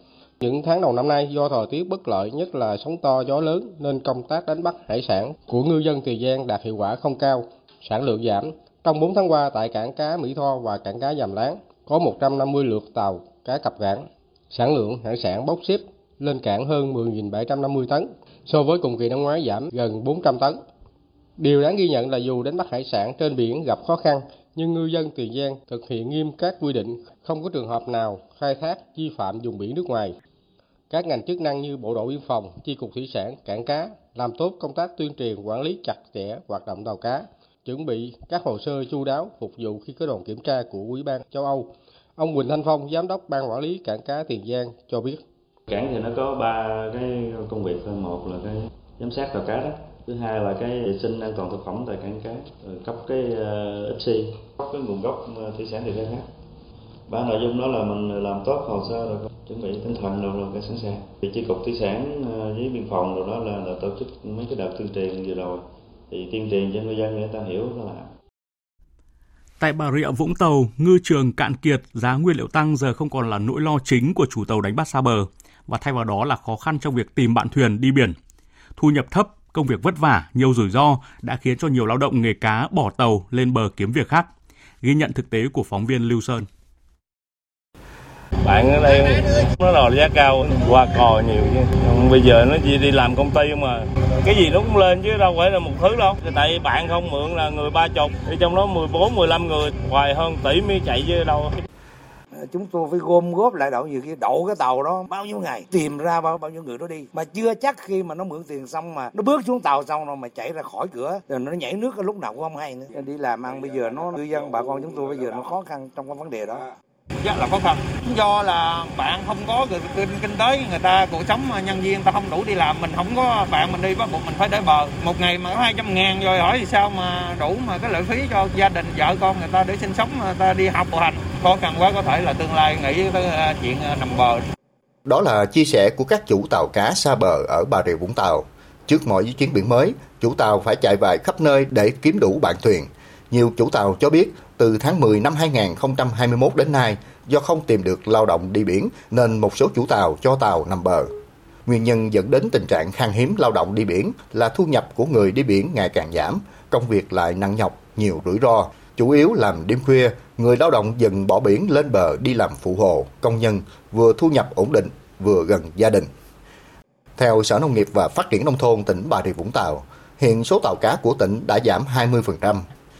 Những tháng đầu năm nay do thời tiết bất lợi nhất là sóng to gió lớn nên công tác đánh bắt hải sản của ngư dân Tiền Giang đạt hiệu quả không cao, sản lượng giảm. Trong 4 tháng qua tại cảng cá Mỹ Tho và cảng cá Dàm Láng có 150 lượt tàu cá cập cảng. Sản lượng hải sản bốc xếp lên cảng hơn 10.750 tấn, so với cùng kỳ năm ngoái giảm gần 400 tấn. Điều đáng ghi nhận là dù đánh bắt hải sản trên biển gặp khó khăn, nhưng ngư dân Tiền Giang thực hiện nghiêm các quy định, không có trường hợp nào khai thác vi phạm vùng biển nước ngoài. Các ngành chức năng như Bộ đội Biên phòng, Chi cục Thủy sản, Cảng cá làm tốt công tác tuyên truyền quản lý chặt chẽ hoạt động tàu cá, chuẩn bị các hồ sơ chu đáo phục vụ khi có đoàn kiểm tra của Ủy ban châu Âu. Ông Quỳnh Thanh Phong, Giám đốc Ban Quản lý Cảng cá Tiền Giang cho biết. Cảng thì nó có ba cái công việc thôi, một là cái giám sát tàu cá đó, thứ hai là cái vệ sinh an toàn thực phẩm tại cảng cá, ờ, cấp cái ờ, uh, IPSI, cấp cái nguồn gốc ờ, thủy sản từ khai thác. Ba nội dung đó là mình làm tốt hồ sơ rồi chuẩn bị tinh thần rồi rồi cái sẵn sàng. Thì chi cục thủy sản với biên phòng rồi đó là, là tổ chức mấy cái đợt tuyên truyền vừa rồi thì tuyên truyền cho người dân người ta hiểu đó là Tại Bà Rịa Vũng Tàu, ngư trường cạn kiệt, giá nguyên liệu tăng giờ không còn là nỗi lo chính của chủ tàu đánh bắt xa bờ và thay vào đó là khó khăn trong việc tìm bạn thuyền đi biển. Thu nhập thấp, công việc vất vả, nhiều rủi ro đã khiến cho nhiều lao động nghề cá bỏ tàu lên bờ kiếm việc khác. Ghi nhận thực tế của phóng viên Lưu Sơn. Bạn ở đây nó đòi giá cao, qua cò nhiều chứ. Bây giờ nó chỉ đi làm công ty mà cái gì nó cũng lên chứ đâu phải là một thứ đâu. Tại bạn không mượn là người ba chục, thì trong đó 14, 15 người, hoài hơn tỷ mới chạy chứ đâu chúng tôi phải gom góp lại đậu nhiều khi đậu cái tàu đó bao nhiêu ngày, tìm ra bao bao nhiêu người đó đi. Mà chưa chắc khi mà nó mượn tiền xong mà nó bước xuống tàu xong rồi mà chạy ra khỏi cửa, rồi nó nhảy nước lúc nào cũng không hay nữa. Đi làm ăn bây giờ nó ngư dân, bà con chúng tôi bây giờ nó khó khăn trong cái vấn đề đó rất là khó khăn do là bạn không có kinh, kinh tế người ta cuộc sống nhân viên người ta không đủ đi làm mình không có bạn mình đi bắt buộc mình phải để bờ một ngày mà có hai trăm ngàn rồi hỏi thì sao mà đủ mà cái lợi phí cho gia đình vợ con người ta để sinh sống người ta đi học bộ hành khó khăn quá có thể là tương lai nghĩ tới à, chuyện à, nằm bờ đó là chia sẻ của các chủ tàu cá xa bờ ở Bà Rịa Vũng Tàu. Trước mọi chuyến biển mới, chủ tàu phải chạy vài khắp nơi để kiếm đủ bạn thuyền. Nhiều chủ tàu cho biết từ tháng 10 năm 2021 đến nay, do không tìm được lao động đi biển nên một số chủ tàu cho tàu nằm bờ. Nguyên nhân dẫn đến tình trạng khan hiếm lao động đi biển là thu nhập của người đi biển ngày càng giảm, công việc lại nặng nhọc, nhiều rủi ro. Chủ yếu làm đêm khuya, người lao động dần bỏ biển lên bờ đi làm phụ hồ, công nhân, vừa thu nhập ổn định, vừa gần gia đình. Theo Sở Nông nghiệp và Phát triển Nông thôn tỉnh Bà Rịa Vũng Tàu, hiện số tàu cá của tỉnh đã giảm 20%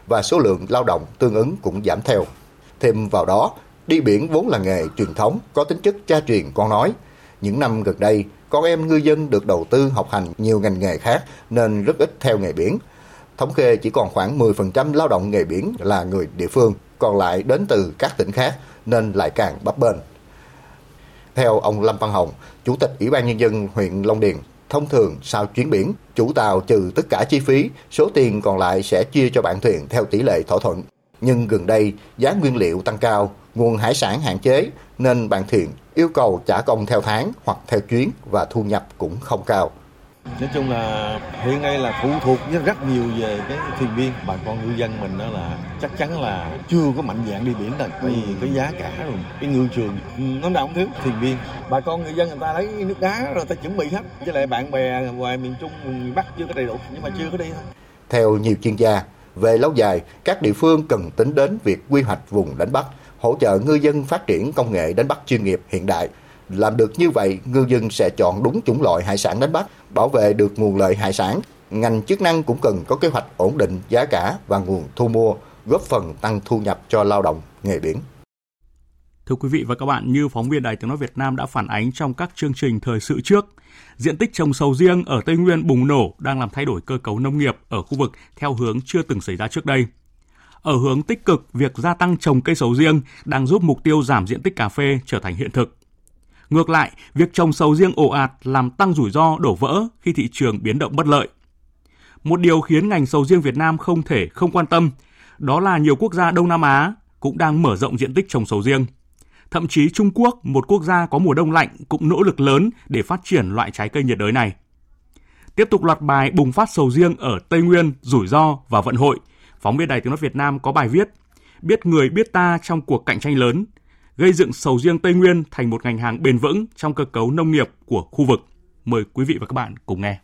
và số lượng lao động tương ứng cũng giảm theo. Thêm vào đó, đi biển vốn là nghề truyền thống có tính chất cha truyền con nói. Những năm gần đây, con em ngư dân được đầu tư học hành nhiều ngành nghề khác nên rất ít theo nghề biển. Thống kê chỉ còn khoảng 10% lao động nghề biển là người địa phương, còn lại đến từ các tỉnh khác nên lại càng bấp bênh. Theo ông Lâm Văn Hồng, Chủ tịch Ủy ban Nhân dân huyện Long Điền, thông thường sau chuyến biển, chủ tàu trừ tất cả chi phí, số tiền còn lại sẽ chia cho bạn thuyền theo tỷ lệ thỏa thuận. Nhưng gần đây, giá nguyên liệu tăng cao, nguồn hải sản hạn chế nên bạn thuyền yêu cầu trả công theo tháng hoặc theo chuyến và thu nhập cũng không cao. Nói chung là hiện nay là phụ thuộc rất nhiều về cái thuyền viên. Bà con ngư dân mình đó là chắc chắn là chưa có mạnh dạng đi biển bởi vì cái giá cả rồi cái ngư trường nó nào cũng thiếu thuyền viên. Bà con người dân người ta lấy nước đá rồi ta chuẩn bị hết. Với lại bạn bè ngoài miền trung miền bắc chưa có đầy đủ nhưng mà chưa có đi thôi. Theo nhiều chuyên gia, về lâu dài, các địa phương cần tính đến việc quy hoạch vùng đánh bắt, hỗ trợ ngư dân phát triển công nghệ đánh bắt chuyên nghiệp hiện đại. Làm được như vậy, ngư dân sẽ chọn đúng chủng loại hải sản đánh bắt, bảo vệ được nguồn lợi hải sản. Ngành chức năng cũng cần có kế hoạch ổn định giá cả và nguồn thu mua, góp phần tăng thu nhập cho lao động nghề biển. Thưa quý vị và các bạn, như phóng viên Đài Tiếng Nói Việt Nam đã phản ánh trong các chương trình thời sự trước, diện tích trồng sầu riêng ở Tây Nguyên bùng nổ đang làm thay đổi cơ cấu nông nghiệp ở khu vực theo hướng chưa từng xảy ra trước đây. Ở hướng tích cực, việc gia tăng trồng cây sầu riêng đang giúp mục tiêu giảm diện tích cà phê trở thành hiện thực. Ngược lại, việc trồng sầu riêng ồ ạt làm tăng rủi ro đổ vỡ khi thị trường biến động bất lợi. Một điều khiến ngành sầu riêng Việt Nam không thể không quan tâm, đó là nhiều quốc gia Đông Nam Á cũng đang mở rộng diện tích trồng sầu riêng. Thậm chí Trung Quốc, một quốc gia có mùa đông lạnh cũng nỗ lực lớn để phát triển loại trái cây nhiệt đới này. Tiếp tục loạt bài bùng phát sầu riêng ở Tây Nguyên, rủi ro và vận hội, phóng viên Đài Tiếng Nói Việt Nam có bài viết Biết người biết ta trong cuộc cạnh tranh lớn, gây dựng sầu riêng Tây Nguyên thành một ngành hàng bền vững trong cơ cấu nông nghiệp của khu vực. Mời quý vị và các bạn cùng nghe.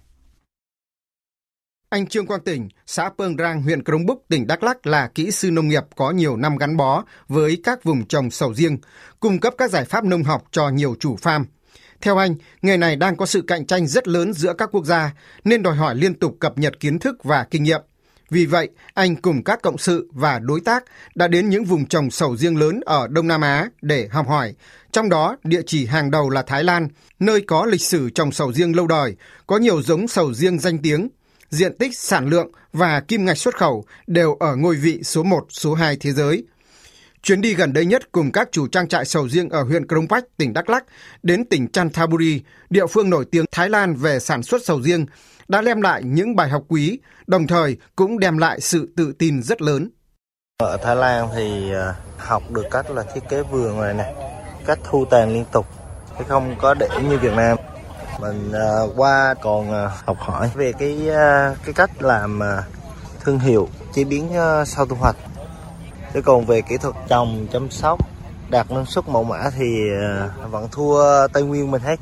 Anh Trương Quang Tỉnh, xã Pương Rang, huyện Crong Búc, tỉnh Đắk Lắk là kỹ sư nông nghiệp có nhiều năm gắn bó với các vùng trồng sầu riêng, cung cấp các giải pháp nông học cho nhiều chủ farm. Theo anh, nghề này đang có sự cạnh tranh rất lớn giữa các quốc gia, nên đòi hỏi liên tục cập nhật kiến thức và kinh nghiệm. Vì vậy, anh cùng các cộng sự và đối tác đã đến những vùng trồng sầu riêng lớn ở Đông Nam Á để học hỏi. Trong đó, địa chỉ hàng đầu là Thái Lan, nơi có lịch sử trồng sầu riêng lâu đời, có nhiều giống sầu riêng danh tiếng, diện tích, sản lượng và kim ngạch xuất khẩu đều ở ngôi vị số 1, số 2 thế giới. Chuyến đi gần đây nhất cùng các chủ trang trại sầu riêng ở huyện Krông Pách, tỉnh Đắk Lắk đến tỉnh Chanthaburi, địa phương nổi tiếng Thái Lan về sản xuất sầu riêng, đã đem lại những bài học quý, đồng thời cũng đem lại sự tự tin rất lớn. Ở Thái Lan thì à, học được cách là thiết kế vườn này nè, cách thu tàn liên tục, chứ không có để như Việt Nam. Mình uh, qua còn uh, học hỏi về cái cái cách làm thương hiệu chế biến sau thu hoạch. Thế còn về kỹ thuật trồng chăm sóc đạt năng suất mẫu mã thì vẫn thua Tây Nguyên mình hết.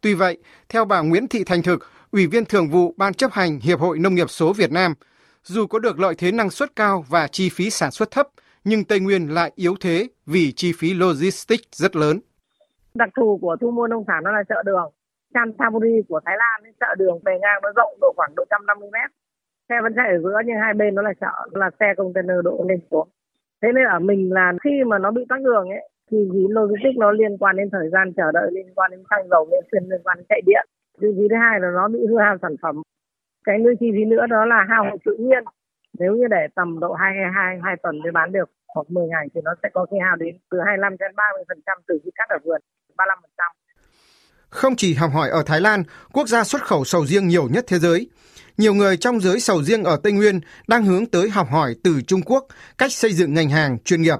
Tuy vậy, theo bà Nguyễn Thị Thành Thực, Ủy viên Thường vụ Ban chấp hành Hiệp hội Nông nghiệp số Việt Nam, dù có được lợi thế năng suất cao và chi phí sản xuất thấp, nhưng Tây Nguyên lại yếu thế vì chi phí logistics rất lớn. Đặc thù của thu mua nông sản đó là chợ đường. Chanthaburi của Thái Lan, chợ đường bề ngang nó rộng độ khoảng độ 150 mét. Xe vẫn chạy ở giữa nhưng hai bên nó là chợ, là xe container độ lên xuống. Thế nên ở mình là khi mà nó bị tắc đường ấy, thì logistics nó liên quan đến thời gian chờ đợi, liên quan đến xăng dầu, liên quan liên quan đến chạy điện. Chi phí thứ hai là nó bị hư hao sản phẩm. Cái nữa chi phí nữa đó là hao hụt tự nhiên. Nếu như để tầm độ 2 2 2 tuần mới bán được hoặc 10 ngày thì nó sẽ có khi hao đến từ 25 đến 30% từ khi cắt ở vườn, 35%. Không chỉ học hỏi ở Thái Lan, quốc gia xuất khẩu sầu riêng nhiều nhất thế giới, nhiều người trong giới sầu riêng ở Tây Nguyên đang hướng tới học hỏi từ Trung Quốc cách xây dựng ngành hàng chuyên nghiệp.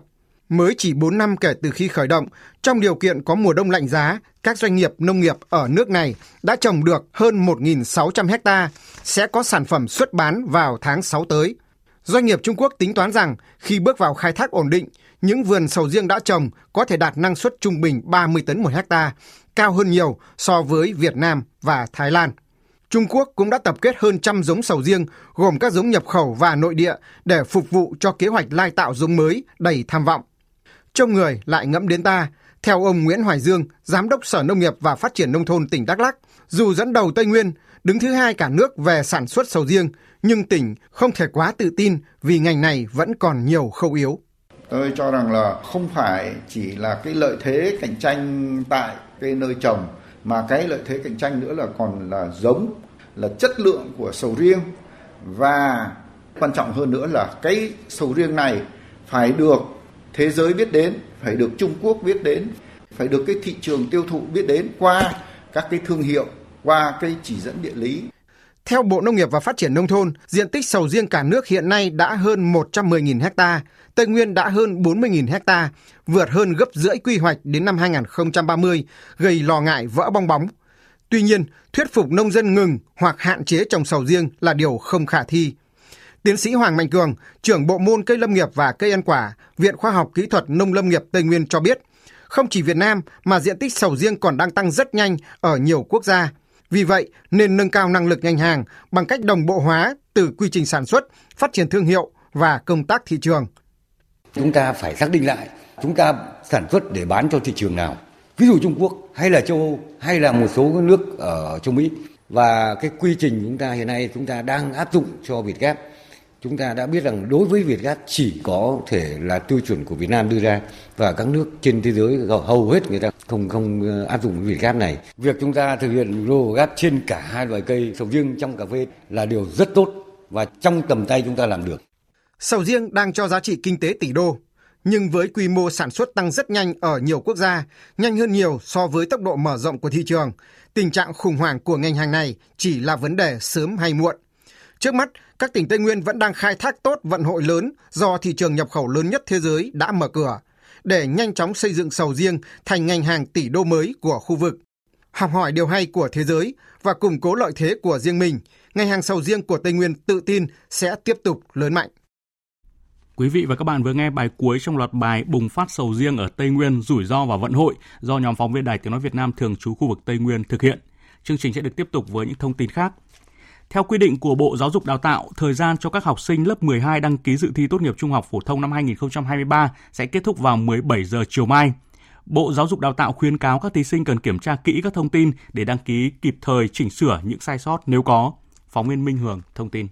Mới chỉ 4 năm kể từ khi khởi động, trong điều kiện có mùa đông lạnh giá, các doanh nghiệp nông nghiệp ở nước này đã trồng được hơn 1.600 hecta, sẽ có sản phẩm xuất bán vào tháng 6 tới. Doanh nghiệp Trung Quốc tính toán rằng khi bước vào khai thác ổn định, những vườn sầu riêng đã trồng có thể đạt năng suất trung bình 30 tấn một hecta, cao hơn nhiều so với Việt Nam và Thái Lan. Trung Quốc cũng đã tập kết hơn trăm giống sầu riêng, gồm các giống nhập khẩu và nội địa để phục vụ cho kế hoạch lai tạo giống mới đầy tham vọng. Trông người lại ngẫm đến ta, theo ông Nguyễn Hoài Dương, Giám đốc Sở Nông nghiệp và Phát triển Nông thôn tỉnh Đắk Lắk, dù dẫn đầu Tây Nguyên, đứng thứ hai cả nước về sản xuất sầu riêng, nhưng tỉnh không thể quá tự tin vì ngành này vẫn còn nhiều khâu yếu. Tôi cho rằng là không phải chỉ là cái lợi thế cạnh tranh tại cái nơi trồng mà cái lợi thế cạnh tranh nữa là còn là giống, là chất lượng của sầu riêng và quan trọng hơn nữa là cái sầu riêng này phải được thế giới biết đến, phải được Trung Quốc biết đến, phải được cái thị trường tiêu thụ biết đến qua các cái thương hiệu, qua cái chỉ dẫn địa lý. Theo Bộ Nông nghiệp và Phát triển Nông thôn, diện tích sầu riêng cả nước hiện nay đã hơn 110.000 ha, Tây Nguyên đã hơn 40.000 ha, vượt hơn gấp rưỡi quy hoạch đến năm 2030, gây lo ngại vỡ bong bóng. Tuy nhiên, thuyết phục nông dân ngừng hoặc hạn chế trồng sầu riêng là điều không khả thi. Tiến sĩ Hoàng Mạnh Cường, trưởng bộ môn cây lâm nghiệp và cây ăn quả, Viện Khoa học Kỹ thuật Nông lâm nghiệp Tây Nguyên cho biết, không chỉ Việt Nam mà diện tích sầu riêng còn đang tăng rất nhanh ở nhiều quốc gia. Vì vậy, nên nâng cao năng lực ngành hàng bằng cách đồng bộ hóa từ quy trình sản xuất, phát triển thương hiệu và công tác thị trường. Chúng ta phải xác định lại, chúng ta sản xuất để bán cho thị trường nào. Ví dụ Trung Quốc hay là châu Âu hay là một số nước ở châu Mỹ. Và cái quy trình chúng ta hiện nay chúng ta đang áp dụng cho Việt Gap chúng ta đã biết rằng đối với Việt gáp chỉ có thể là tiêu chuẩn của Việt Nam đưa ra và các nước trên thế giới hầu hết người ta không không ờ, áp dụng Việt gáp này. Việc chúng ta thực hiện Euro Gáp trên cả hai loại cây sầu riêng trong cà phê là điều rất tốt và trong tầm tay chúng ta làm được. Sầu riêng đang cho giá trị kinh tế tỷ đô, nhưng với quy mô sản xuất tăng rất nhanh ở nhiều quốc gia, nhanh hơn nhiều so với tốc độ mở rộng của thị trường, tình trạng khủng hoảng của ngành hàng này chỉ là vấn đề sớm hay muộn. Trước mắt, các tỉnh Tây Nguyên vẫn đang khai thác tốt vận hội lớn do thị trường nhập khẩu lớn nhất thế giới đã mở cửa, để nhanh chóng xây dựng sầu riêng thành ngành hàng tỷ đô mới của khu vực. Học hỏi điều hay của thế giới và củng cố lợi thế của riêng mình, ngành hàng sầu riêng của Tây Nguyên tự tin sẽ tiếp tục lớn mạnh. Quý vị và các bạn vừa nghe bài cuối trong loạt bài Bùng phát sầu riêng ở Tây Nguyên rủi ro và vận hội do nhóm phóng viên Đài Tiếng Nói Việt Nam thường trú khu vực Tây Nguyên thực hiện. Chương trình sẽ được tiếp tục với những thông tin khác. Theo quy định của Bộ Giáo dục Đào tạo, thời gian cho các học sinh lớp 12 đăng ký dự thi tốt nghiệp trung học phổ thông năm 2023 sẽ kết thúc vào 17 giờ chiều mai. Bộ Giáo dục Đào tạo khuyến cáo các thí sinh cần kiểm tra kỹ các thông tin để đăng ký kịp thời chỉnh sửa những sai sót nếu có. Phóng viên Minh Hường thông tin.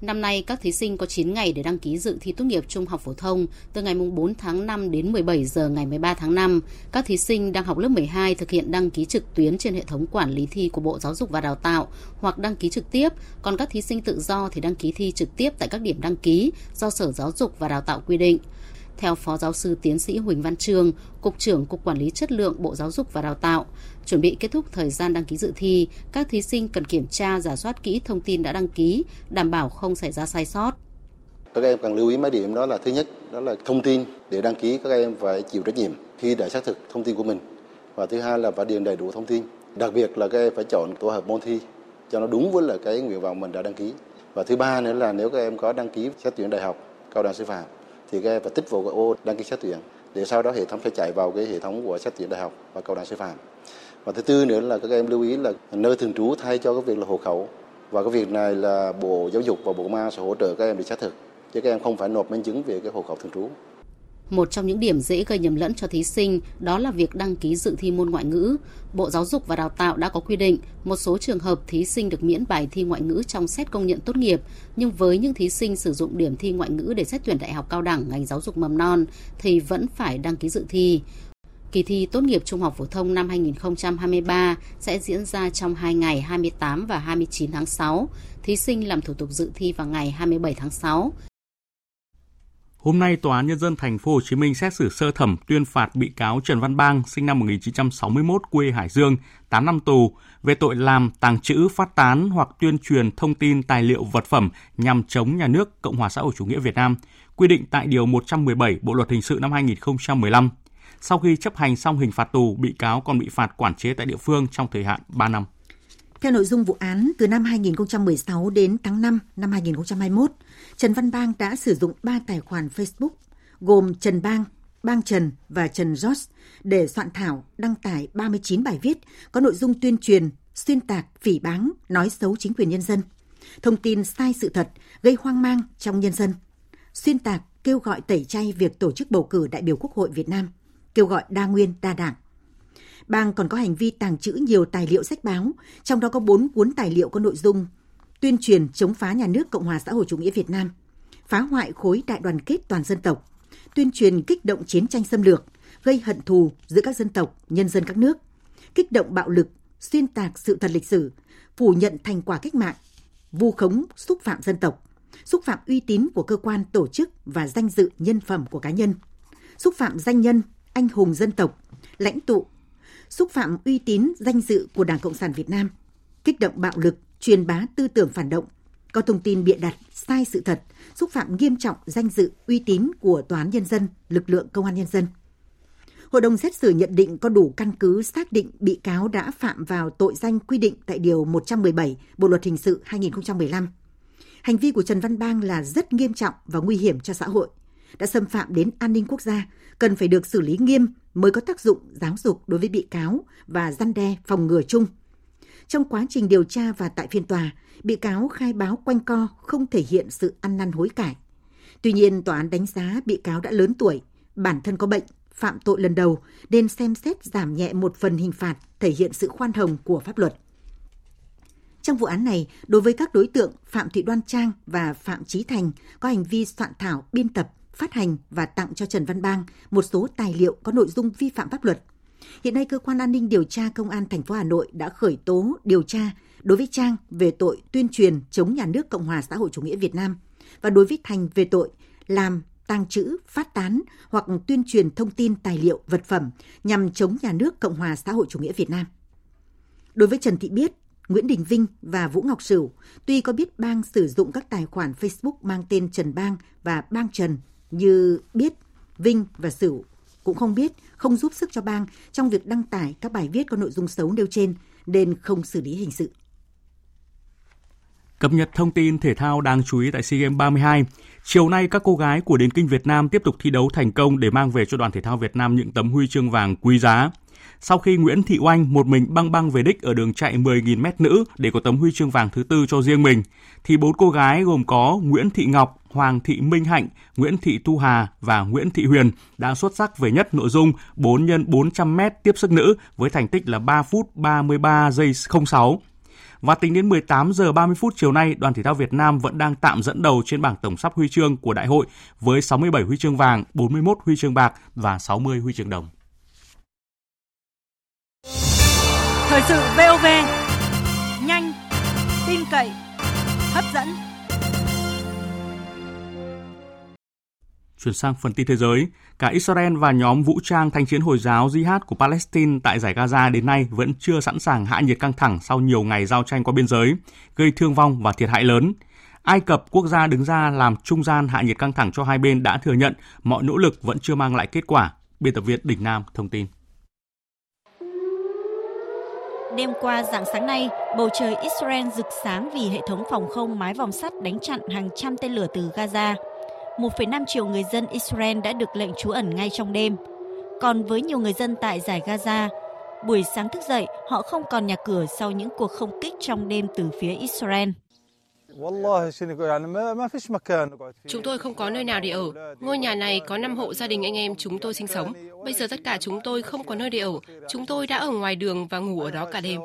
Năm nay, các thí sinh có 9 ngày để đăng ký dự thi tốt nghiệp trung học phổ thông từ ngày 4 tháng 5 đến 17 giờ ngày 13 tháng 5. Các thí sinh đang học lớp 12 thực hiện đăng ký trực tuyến trên hệ thống quản lý thi của Bộ Giáo dục và Đào tạo hoặc đăng ký trực tiếp, còn các thí sinh tự do thì đăng ký thi trực tiếp tại các điểm đăng ký do Sở Giáo dục và Đào tạo quy định. Theo Phó Giáo sư Tiến sĩ Huỳnh Văn Trường, Cục trưởng Cục Quản lý Chất lượng Bộ Giáo dục và Đào tạo, chuẩn bị kết thúc thời gian đăng ký dự thi, các thí sinh cần kiểm tra, giả soát kỹ thông tin đã đăng ký, đảm bảo không xảy ra sai sót. Các em cần lưu ý mấy điểm đó là thứ nhất, đó là thông tin để đăng ký các em phải chịu trách nhiệm khi đã xác thực thông tin của mình. Và thứ hai là phải điền đầy đủ thông tin. Đặc biệt là các em phải chọn tổ hợp môn thi cho nó đúng với là cái nguyện vọng mình đã đăng ký. Và thứ ba nữa là nếu các em có đăng ký xét tuyển đại học, cao đẳng sư phạm thì các em phải tích vào cái ô đăng ký xét tuyển, để sau đó hệ thống sẽ chạy vào cái hệ thống của xét tuyển đại học và cao đẳng sư phạm. Và thứ tư nữa là các em lưu ý là nơi thường trú thay cho cái việc là hộ khẩu. Và cái việc này là bộ giáo dục và bộ công an sẽ hỗ trợ các em để xác thực, chứ các em không phải nộp minh chứng về cái hộ khẩu thường trú một trong những điểm dễ gây nhầm lẫn cho thí sinh đó là việc đăng ký dự thi môn ngoại ngữ. Bộ Giáo dục và Đào tạo đã có quy định một số trường hợp thí sinh được miễn bài thi ngoại ngữ trong xét công nhận tốt nghiệp, nhưng với những thí sinh sử dụng điểm thi ngoại ngữ để xét tuyển đại học cao đẳng ngành giáo dục mầm non thì vẫn phải đăng ký dự thi. Kỳ thi tốt nghiệp trung học phổ thông năm 2023 sẽ diễn ra trong 2 ngày 28 và 29 tháng 6. Thí sinh làm thủ tục dự thi vào ngày 27 tháng 6. Hôm nay, Tòa án Nhân dân thành phố Hồ Chí Minh xét xử sơ thẩm tuyên phạt bị cáo Trần Văn Bang, sinh năm 1961, quê Hải Dương, 8 năm tù về tội làm, tàng trữ, phát tán hoặc tuyên truyền thông tin tài liệu vật phẩm nhằm chống nhà nước Cộng hòa xã hội chủ nghĩa Việt Nam, quy định tại Điều 117 Bộ Luật Hình sự năm 2015. Sau khi chấp hành xong hình phạt tù, bị cáo còn bị phạt quản chế tại địa phương trong thời hạn 3 năm. Theo nội dung vụ án, từ năm 2016 đến tháng 5 năm 2021, Trần Văn Bang đã sử dụng 3 tài khoản Facebook gồm Trần Bang, Bang Trần và Trần George để soạn thảo, đăng tải 39 bài viết có nội dung tuyên truyền, xuyên tạc, phỉ báng, nói xấu chính quyền nhân dân, thông tin sai sự thật, gây hoang mang trong nhân dân, xuyên tạc kêu gọi tẩy chay việc tổ chức bầu cử đại biểu Quốc hội Việt Nam, kêu gọi đa nguyên đa đảng. Bang còn có hành vi tàng trữ nhiều tài liệu sách báo, trong đó có 4 cuốn tài liệu có nội dung tuyên truyền chống phá nhà nước Cộng hòa xã hội chủ nghĩa Việt Nam, phá hoại khối đại đoàn kết toàn dân tộc, tuyên truyền kích động chiến tranh xâm lược, gây hận thù giữa các dân tộc, nhân dân các nước, kích động bạo lực, xuyên tạc sự thật lịch sử, phủ nhận thành quả cách mạng, vu khống xúc phạm dân tộc, xúc phạm uy tín của cơ quan tổ chức và danh dự nhân phẩm của cá nhân, xúc phạm danh nhân, anh hùng dân tộc, lãnh tụ, xúc phạm uy tín danh dự của Đảng Cộng sản Việt Nam, kích động bạo lực, truyền bá tư tưởng phản động, có thông tin bịa đặt, sai sự thật, xúc phạm nghiêm trọng danh dự, uy tín của Tòa án Nhân dân, lực lượng Công an Nhân dân. Hội đồng xét xử nhận định có đủ căn cứ xác định bị cáo đã phạm vào tội danh quy định tại Điều 117 Bộ Luật Hình sự 2015. Hành vi của Trần Văn Bang là rất nghiêm trọng và nguy hiểm cho xã hội, đã xâm phạm đến an ninh quốc gia, cần phải được xử lý nghiêm mới có tác dụng giáo dục đối với bị cáo và răn đe phòng ngừa chung. Trong quá trình điều tra và tại phiên tòa, bị cáo khai báo quanh co không thể hiện sự ăn năn hối cải. Tuy nhiên, tòa án đánh giá bị cáo đã lớn tuổi, bản thân có bệnh, phạm tội lần đầu nên xem xét giảm nhẹ một phần hình phạt thể hiện sự khoan hồng của pháp luật. Trong vụ án này, đối với các đối tượng Phạm Thị Đoan Trang và Phạm Trí Thành có hành vi soạn thảo, biên tập, phát hành và tặng cho Trần Văn Bang một số tài liệu có nội dung vi phạm pháp luật. Hiện nay cơ quan an ninh điều tra công an thành phố Hà Nội đã khởi tố điều tra đối với Trang về tội tuyên truyền chống nhà nước Cộng hòa xã hội chủ nghĩa Việt Nam và đối với Thành về tội làm tàng trữ, phát tán hoặc tuyên truyền thông tin tài liệu, vật phẩm nhằm chống nhà nước Cộng hòa xã hội chủ nghĩa Việt Nam. Đối với Trần Thị Biết, Nguyễn Đình Vinh và Vũ Ngọc Sửu, tuy có biết Bang sử dụng các tài khoản Facebook mang tên Trần Bang và Bang Trần như Biết, Vinh và Sửu cũng không biết, không giúp sức cho Bang trong việc đăng tải các bài viết có nội dung xấu nêu trên nên không xử lý hình sự. Cập nhật thông tin thể thao đáng chú ý tại SEA Games 32. Chiều nay, các cô gái của Điền Kinh Việt Nam tiếp tục thi đấu thành công để mang về cho đoàn thể thao Việt Nam những tấm huy chương vàng quý giá. Sau khi Nguyễn Thị Oanh một mình băng băng về đích ở đường chạy 10.000m nữ để có tấm huy chương vàng thứ tư cho riêng mình, thì bốn cô gái gồm có Nguyễn Thị Ngọc, Hoàng Thị Minh Hạnh, Nguyễn Thị Thu Hà và Nguyễn Thị Huyền đã xuất sắc về nhất nội dung 4 x 400m tiếp sức nữ với thành tích là 3 phút 33 giây 06. Và tính đến 18 giờ 30 phút chiều nay, đoàn thể thao Việt Nam vẫn đang tạm dẫn đầu trên bảng tổng sắp huy chương của đại hội với 67 huy chương vàng, 41 huy chương bạc và 60 huy chương đồng. Thời sự VOV, nhanh, tin cậy, hấp dẫn. Chuyển sang phần tin thế giới, cả Israel và nhóm vũ trang thanh chiến Hồi giáo Jihad của Palestine tại giải Gaza đến nay vẫn chưa sẵn sàng hạ nhiệt căng thẳng sau nhiều ngày giao tranh qua biên giới, gây thương vong và thiệt hại lớn. Ai Cập, quốc gia đứng ra làm trung gian hạ nhiệt căng thẳng cho hai bên đã thừa nhận mọi nỗ lực vẫn chưa mang lại kết quả. Biên tập viên Đình Nam thông tin. Đêm qua dạng sáng nay, bầu trời Israel rực sáng vì hệ thống phòng không mái vòng sắt đánh chặn hàng trăm tên lửa từ Gaza. 1,5 triệu người dân Israel đã được lệnh trú ẩn ngay trong đêm. Còn với nhiều người dân tại giải Gaza, buổi sáng thức dậy họ không còn nhà cửa sau những cuộc không kích trong đêm từ phía Israel. Chúng tôi không có nơi nào để ở. Ngôi nhà này có 5 hộ gia đình anh em chúng tôi sinh sống. Bây giờ tất cả chúng tôi không có nơi để ở. Chúng tôi đã ở ngoài đường và ngủ ở đó cả đêm.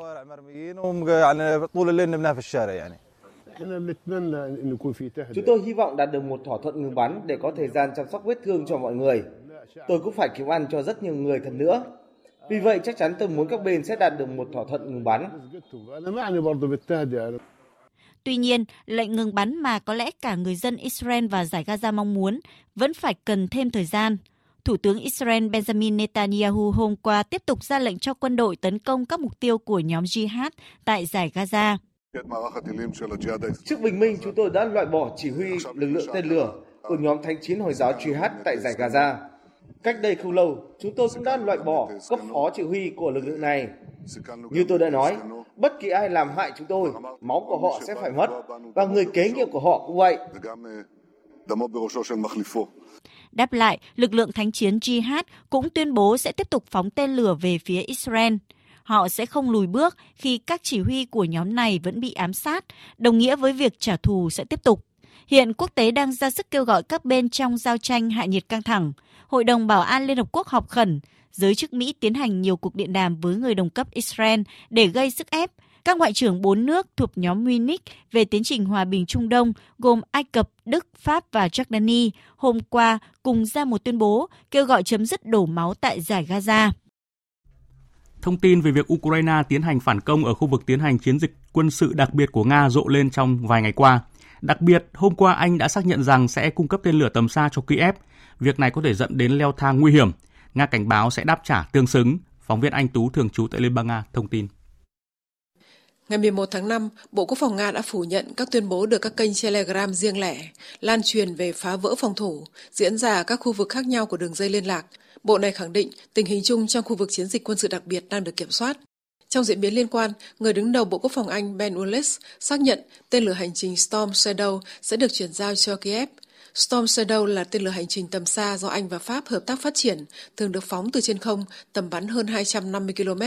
Chúng tôi hy vọng đạt được một thỏa thuận ngừng bắn để có thời gian chăm sóc vết thương cho mọi người. Tôi cũng phải kiếm ăn cho rất nhiều người thật nữa. Vì vậy chắc chắn tôi muốn các bên sẽ đạt được một thỏa thuận ngừng bắn. Tuy nhiên, lệnh ngừng bắn mà có lẽ cả người dân Israel và giải Gaza mong muốn vẫn phải cần thêm thời gian. Thủ tướng Israel Benjamin Netanyahu hôm qua tiếp tục ra lệnh cho quân đội tấn công các mục tiêu của nhóm Jihad tại giải Gaza. Trước bình minh, chúng tôi đã loại bỏ chỉ huy lực lượng tên lửa của nhóm thanh chiến Hồi giáo Jihad tại giải Gaza. Cách đây không lâu, chúng tôi cũng đã loại bỏ cấp phó chỉ huy của lực lượng này. Như tôi đã nói, bất kỳ ai làm hại chúng tôi, máu của họ sẽ phải mất, và người kế nhiệm của họ cũng vậy. Đáp lại, lực lượng thánh chiến Jihad cũng tuyên bố sẽ tiếp tục phóng tên lửa về phía Israel. Họ sẽ không lùi bước khi các chỉ huy của nhóm này vẫn bị ám sát, đồng nghĩa với việc trả thù sẽ tiếp tục. Hiện quốc tế đang ra sức kêu gọi các bên trong giao tranh hạ nhiệt căng thẳng. Hội đồng Bảo an Liên Hợp Quốc họp khẩn, giới chức Mỹ tiến hành nhiều cuộc điện đàm với người đồng cấp Israel để gây sức ép, Các ngoại trưởng bốn nước thuộc nhóm Munich về tiến trình hòa bình Trung Đông gồm Ai Cập, Đức, Pháp và Jordani hôm qua cùng ra một tuyên bố kêu gọi chấm dứt đổ máu tại giải Gaza. Thông tin về việc Ukraine tiến hành phản công ở khu vực tiến hành chiến dịch quân sự đặc biệt của Nga rộ lên trong vài ngày qua. Đặc biệt, hôm qua Anh đã xác nhận rằng sẽ cung cấp tên lửa tầm xa cho Kiev. Việc này có thể dẫn đến leo thang nguy hiểm. Nga cảnh báo sẽ đáp trả tương xứng. Phóng viên Anh Tú thường trú tại Liên bang Nga thông tin. Ngày 11 tháng 5, Bộ Quốc phòng Nga đã phủ nhận các tuyên bố được các kênh Telegram riêng lẻ, lan truyền về phá vỡ phòng thủ, diễn ra ở các khu vực khác nhau của đường dây liên lạc. Bộ này khẳng định tình hình chung trong khu vực chiến dịch quân sự đặc biệt đang được kiểm soát. Trong diễn biến liên quan, người đứng đầu Bộ Quốc phòng Anh Ben Wallace xác nhận tên lửa hành trình Storm Shadow sẽ được chuyển giao cho Kiev. Storm Shadow là tên lửa hành trình tầm xa do Anh và Pháp hợp tác phát triển, thường được phóng từ trên không, tầm bắn hơn 250 km.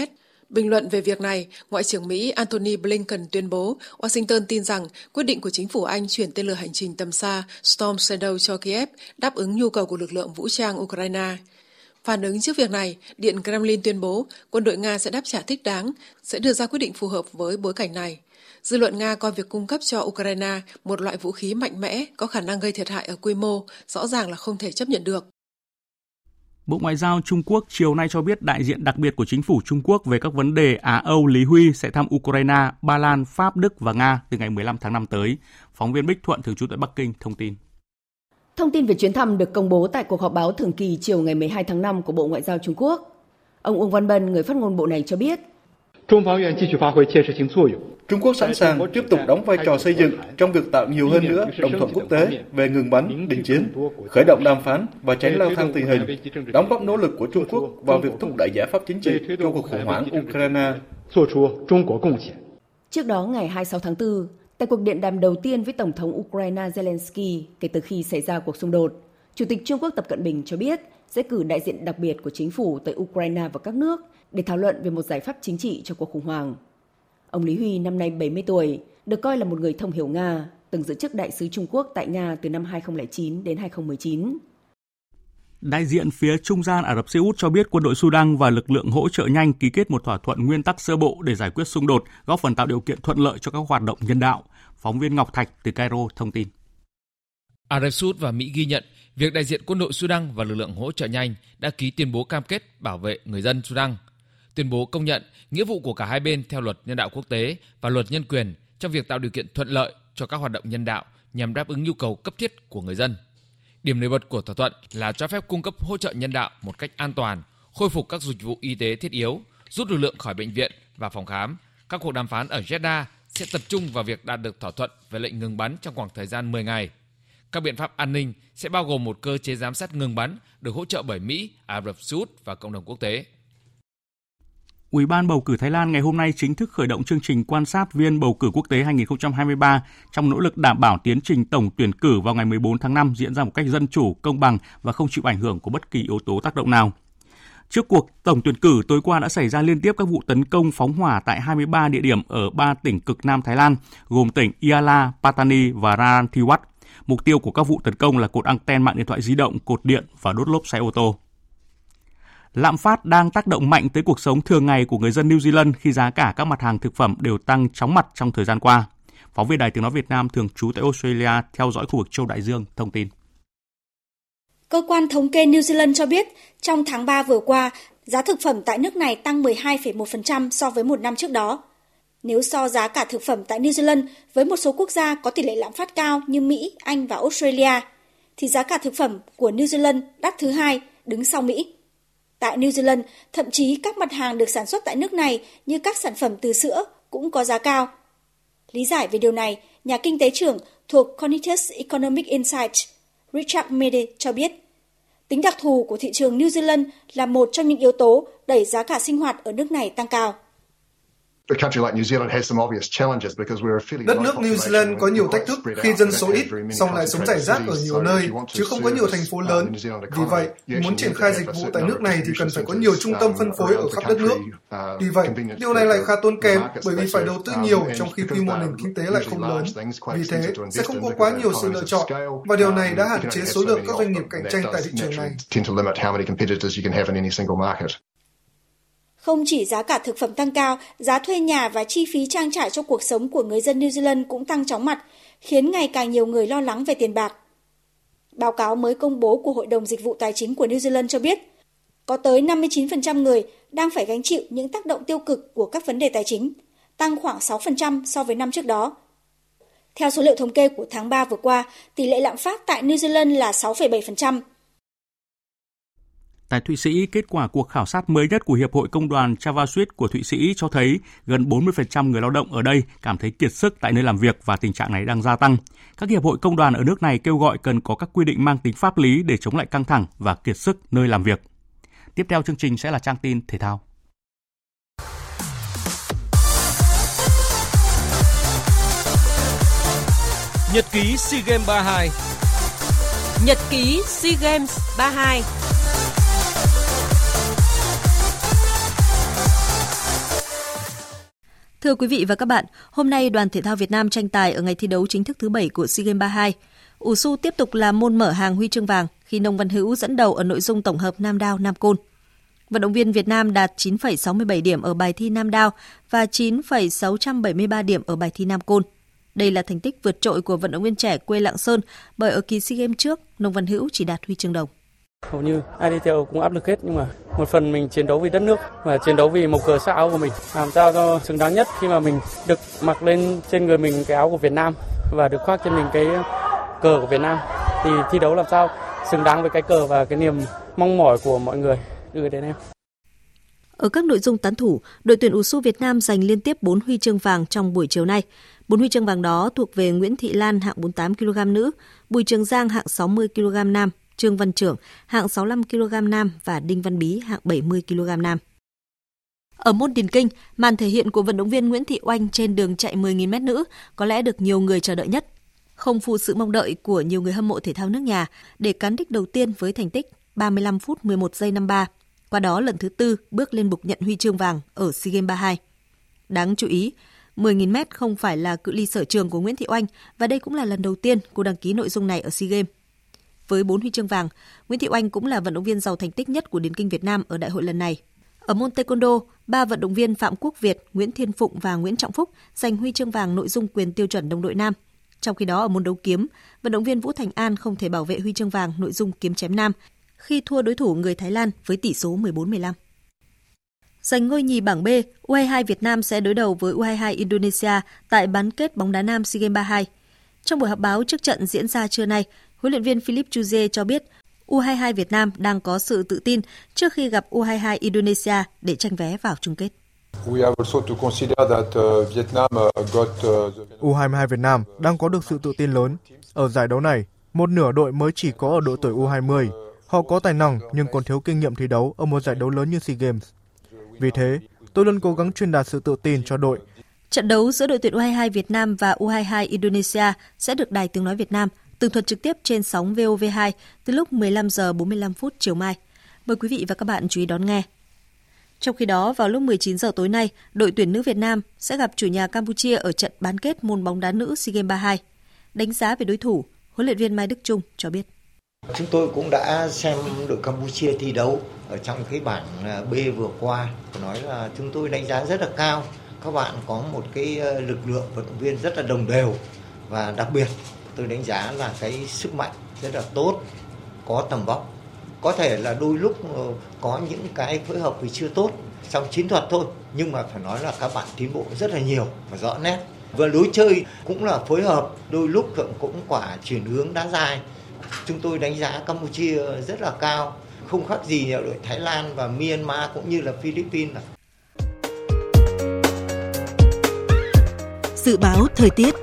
Bình luận về việc này, Ngoại trưởng Mỹ Antony Blinken tuyên bố Washington tin rằng quyết định của chính phủ Anh chuyển tên lửa hành trình tầm xa Storm Shadow cho Kiev đáp ứng nhu cầu của lực lượng vũ trang Ukraine. Phản ứng trước việc này, Điện Kremlin tuyên bố quân đội Nga sẽ đáp trả thích đáng, sẽ đưa ra quyết định phù hợp với bối cảnh này. Dư luận Nga coi việc cung cấp cho Ukraine một loại vũ khí mạnh mẽ có khả năng gây thiệt hại ở quy mô rõ ràng là không thể chấp nhận được. Bộ Ngoại giao Trung Quốc chiều nay cho biết đại diện đặc biệt của chính phủ Trung Quốc về các vấn đề Á-Âu Lý Huy sẽ thăm Ukraine, Ba Lan, Pháp, Đức và Nga từ ngày 15 tháng 5 tới. Phóng viên Bích Thuận thường trú tại Bắc Kinh thông tin. Thông tin về chuyến thăm được công bố tại cuộc họp báo thường kỳ chiều ngày 12 tháng 5 của Bộ Ngoại giao Trung Quốc. Ông Uông Văn Bân, người phát ngôn bộ này cho biết, Trung Quốc sẵn sàng tiếp tục đóng vai trò xây dựng trong việc tạo nhiều hơn nữa đồng thuận quốc tế về ngừng bắn, đình chiến, khởi động đàm phán và tránh leo thang tình hình, đóng góp nỗ lực của Trung Quốc vào việc thúc đẩy giải pháp chính trị cho cuộc khủng hoảng Ukraine. Trước đó, ngày 26 tháng 4, tại cuộc điện đàm đầu tiên với Tổng thống Ukraine Zelensky kể từ khi xảy ra cuộc xung đột, Chủ tịch Trung Quốc Tập Cận Bình cho biết sẽ cử đại diện đặc biệt của chính phủ tới Ukraine và các nước để thảo luận về một giải pháp chính trị cho cuộc khủng hoảng. Ông Lý Huy năm nay 70 tuổi, được coi là một người thông hiểu Nga, từng giữ chức đại sứ Trung Quốc tại Nga từ năm 2009 đến 2019. Đại diện phía trung gian Ả Rập Xê Út cho biết quân đội Sudan và lực lượng hỗ trợ nhanh ký kết một thỏa thuận nguyên tắc sơ bộ để giải quyết xung đột, góp phần tạo điều kiện thuận lợi cho các hoạt động nhân đạo. Phóng viên Ngọc Thạch từ Cairo thông tin. Ả Rập Xê Út và Mỹ ghi nhận việc đại diện quân đội Sudan và lực lượng hỗ trợ nhanh đã ký tuyên bố cam kết bảo vệ người dân Sudan. Tuyên bố công nhận nghĩa vụ của cả hai bên theo luật nhân đạo quốc tế và luật nhân quyền trong việc tạo điều kiện thuận lợi cho các hoạt động nhân đạo nhằm đáp ứng nhu cầu cấp thiết của người dân. Điểm nổi bật của thỏa thuận là cho phép cung cấp hỗ trợ nhân đạo một cách an toàn, khôi phục các dịch vụ y tế thiết yếu, rút lực lượng khỏi bệnh viện và phòng khám. Các cuộc đàm phán ở Jeddah sẽ tập trung vào việc đạt được thỏa thuận về lệnh ngừng bắn trong khoảng thời gian 10 ngày. Các biện pháp an ninh sẽ bao gồm một cơ chế giám sát ngừng bắn được hỗ trợ bởi Mỹ, Ả Rập Xê Út và cộng đồng quốc tế. Ủy ban bầu cử Thái Lan ngày hôm nay chính thức khởi động chương trình quan sát viên bầu cử quốc tế 2023 trong nỗ lực đảm bảo tiến trình tổng tuyển cử vào ngày 14 tháng 5 diễn ra một cách dân chủ, công bằng và không chịu ảnh hưởng của bất kỳ yếu tố tác động nào. Trước cuộc tổng tuyển cử tối qua đã xảy ra liên tiếp các vụ tấn công phóng hỏa tại 23 địa điểm ở ba tỉnh cực Nam Thái Lan, gồm tỉnh Iala, Pattani và Ranthiwat. Mục tiêu của các vụ tấn công là cột anten mạng điện thoại di động, cột điện và đốt lốp xe ô tô. Lạm phát đang tác động mạnh tới cuộc sống thường ngày của người dân New Zealand khi giá cả các mặt hàng thực phẩm đều tăng chóng mặt trong thời gian qua. Phóng viên Đài Tiếng Nói Việt Nam thường trú tại Australia theo dõi khu vực châu Đại Dương thông tin. Cơ quan thống kê New Zealand cho biết, trong tháng 3 vừa qua, giá thực phẩm tại nước này tăng 12,1% so với một năm trước đó. Nếu so giá cả thực phẩm tại New Zealand với một số quốc gia có tỷ lệ lạm phát cao như Mỹ, Anh và Australia, thì giá cả thực phẩm của New Zealand đắt thứ hai, đứng sau Mỹ. Tại New Zealand, thậm chí các mặt hàng được sản xuất tại nước này như các sản phẩm từ sữa cũng có giá cao. Lý giải về điều này, nhà kinh tế trưởng thuộc Cognitus Economic Insights, Richard Mede cho biết, tính đặc thù của thị trường New Zealand là một trong những yếu tố đẩy giá cả sinh hoạt ở nước này tăng cao. Đất nước New Zealand có nhiều thách thức khi dân số ít, song lại sống rải rác ở nhiều nơi, chứ không có nhiều thành phố lớn. Vì vậy, muốn triển khai dịch vụ tại nước này thì cần phải có nhiều trung tâm phân phối ở khắp đất nước. Vì vậy, điều này lại khá tốn kém bởi vì phải đầu tư nhiều trong khi quy mô nền kinh tế lại không lớn. Vì thế, sẽ không có quá nhiều sự lựa chọn, và điều này đã hạn chế số lượng các doanh nghiệp cạnh tranh tại thị trường này. Không chỉ giá cả thực phẩm tăng cao, giá thuê nhà và chi phí trang trải cho cuộc sống của người dân New Zealand cũng tăng chóng mặt, khiến ngày càng nhiều người lo lắng về tiền bạc. Báo cáo mới công bố của Hội đồng Dịch vụ Tài chính của New Zealand cho biết, có tới 59% người đang phải gánh chịu những tác động tiêu cực của các vấn đề tài chính, tăng khoảng 6% so với năm trước đó. Theo số liệu thống kê của tháng 3 vừa qua, tỷ lệ lạm phát tại New Zealand là 6,7%. Tại Thụy Sĩ, kết quả cuộc khảo sát mới nhất của Hiệp hội Công đoàn Javaswit của Thụy Sĩ cho thấy gần 40% người lao động ở đây cảm thấy kiệt sức tại nơi làm việc và tình trạng này đang gia tăng. Các hiệp hội công đoàn ở nước này kêu gọi cần có các quy định mang tính pháp lý để chống lại căng thẳng và kiệt sức nơi làm việc. Tiếp theo chương trình sẽ là trang tin thể thao. Nhật ký SEA Games 32 Nhật ký SEA Games 32 Thưa quý vị và các bạn, hôm nay đoàn thể thao Việt Nam tranh tài ở ngày thi đấu chính thức thứ 7 của SEA Games 32. ủ su tiếp tục là môn mở hàng huy chương vàng khi Nông Văn Hữu dẫn đầu ở nội dung tổng hợp Nam Đao Nam Côn. Vận động viên Việt Nam đạt 9,67 điểm ở bài thi Nam Đao và 9,673 điểm ở bài thi Nam Côn. Đây là thành tích vượt trội của vận động viên trẻ quê Lạng Sơn bởi ở kỳ SEA Games trước, Nông Văn Hữu chỉ đạt huy chương đồng. Hầu như ai đi theo cũng áp lực hết nhưng mà một phần mình chiến đấu vì đất nước và chiến đấu vì màu cờ sắc áo của mình làm sao cho xứng đáng nhất khi mà mình được mặc lên trên người mình cái áo của Việt Nam và được khoác trên mình cái cờ của Việt Nam thì thi đấu làm sao xứng đáng với cái cờ và cái niềm mong mỏi của mọi người gửi đến em. Ở các nội dung tán thủ, đội tuyển USU Việt Nam giành liên tiếp 4 huy chương vàng trong buổi chiều nay. 4 huy chương vàng đó thuộc về Nguyễn Thị Lan hạng 48 kg nữ, Bùi Trường Giang hạng 60 kg nam, Trương Văn Trưởng hạng 65 kg nam và Đinh Văn Bí hạng 70 kg nam. Ở môn điền kinh, màn thể hiện của vận động viên Nguyễn Thị Oanh trên đường chạy 10.000m nữ có lẽ được nhiều người chờ đợi nhất. Không phụ sự mong đợi của nhiều người hâm mộ thể thao nước nhà để cán đích đầu tiên với thành tích 35 phút 11 giây 53. Qua đó lần thứ tư bước lên bục nhận huy chương vàng ở SEA Games 32. Đáng chú ý, 10.000m không phải là cự ly sở trường của Nguyễn Thị Oanh và đây cũng là lần đầu tiên cô đăng ký nội dung này ở SEA Games. Với 4 huy chương vàng, Nguyễn Thị Oanh cũng là vận động viên giàu thành tích nhất của điền kinh Việt Nam ở đại hội lần này. Ở môn taekwondo, ba vận động viên Phạm Quốc Việt, Nguyễn Thiên Phụng và Nguyễn Trọng Phúc giành huy chương vàng nội dung quyền tiêu chuẩn đồng đội nam. Trong khi đó ở môn đấu kiếm, vận động viên Vũ Thành An không thể bảo vệ huy chương vàng nội dung kiếm chém nam khi thua đối thủ người Thái Lan với tỷ số 14-15. Giành ngôi nhì bảng B, U22 Việt Nam sẽ đối đầu với U22 Indonesia tại bán kết bóng đá nam SEA Games 32. Trong buổi họp báo trước trận diễn ra trưa nay, huấn luyện viên Philip Chuze cho biết U22 Việt Nam đang có sự tự tin trước khi gặp U22 Indonesia để tranh vé vào chung kết. U22 Việt Nam đang có được sự tự tin lớn. Ở giải đấu này, một nửa đội mới chỉ có ở độ tuổi U20. Họ có tài năng nhưng còn thiếu kinh nghiệm thi đấu ở một giải đấu lớn như SEA Games. Vì thế, tôi luôn cố gắng truyền đạt sự tự tin cho đội. Trận đấu giữa đội tuyển U22 Việt Nam và U22 Indonesia sẽ được Đài Tiếng Nói Việt Nam tường thuật trực tiếp trên sóng VOV2 từ lúc 15 giờ 45 phút chiều mai. Mời quý vị và các bạn chú ý đón nghe. Trong khi đó, vào lúc 19 giờ tối nay, đội tuyển nữ Việt Nam sẽ gặp chủ nhà Campuchia ở trận bán kết môn bóng đá nữ SEA Games 32. Đánh giá về đối thủ, huấn luyện viên Mai Đức Trung cho biết. Chúng tôi cũng đã xem đội Campuchia thi đấu ở trong cái bảng à, B vừa qua. Nói là chúng tôi đánh giá rất là cao. Các bạn có một cái ờ, lực lượng vận động viên rất là đồng đều và đặc biệt tôi đánh giá là cái sức mạnh rất là tốt, có tầm vóc. Có thể là đôi lúc ờ, có những cái phối hợp thì chưa tốt trong chiến thuật thôi, nhưng mà phải nói là các bạn tiến bộ rất là nhiều và rõ nét. Và lối chơi cũng là phối hợp, đôi lúc cũng quả chuyển hướng đá dài. Chúng tôi đánh giá Campuchia rất là cao, không khác gì đội Thái Lan và Myanmar cũng như là Philippines. Dự báo thời tiết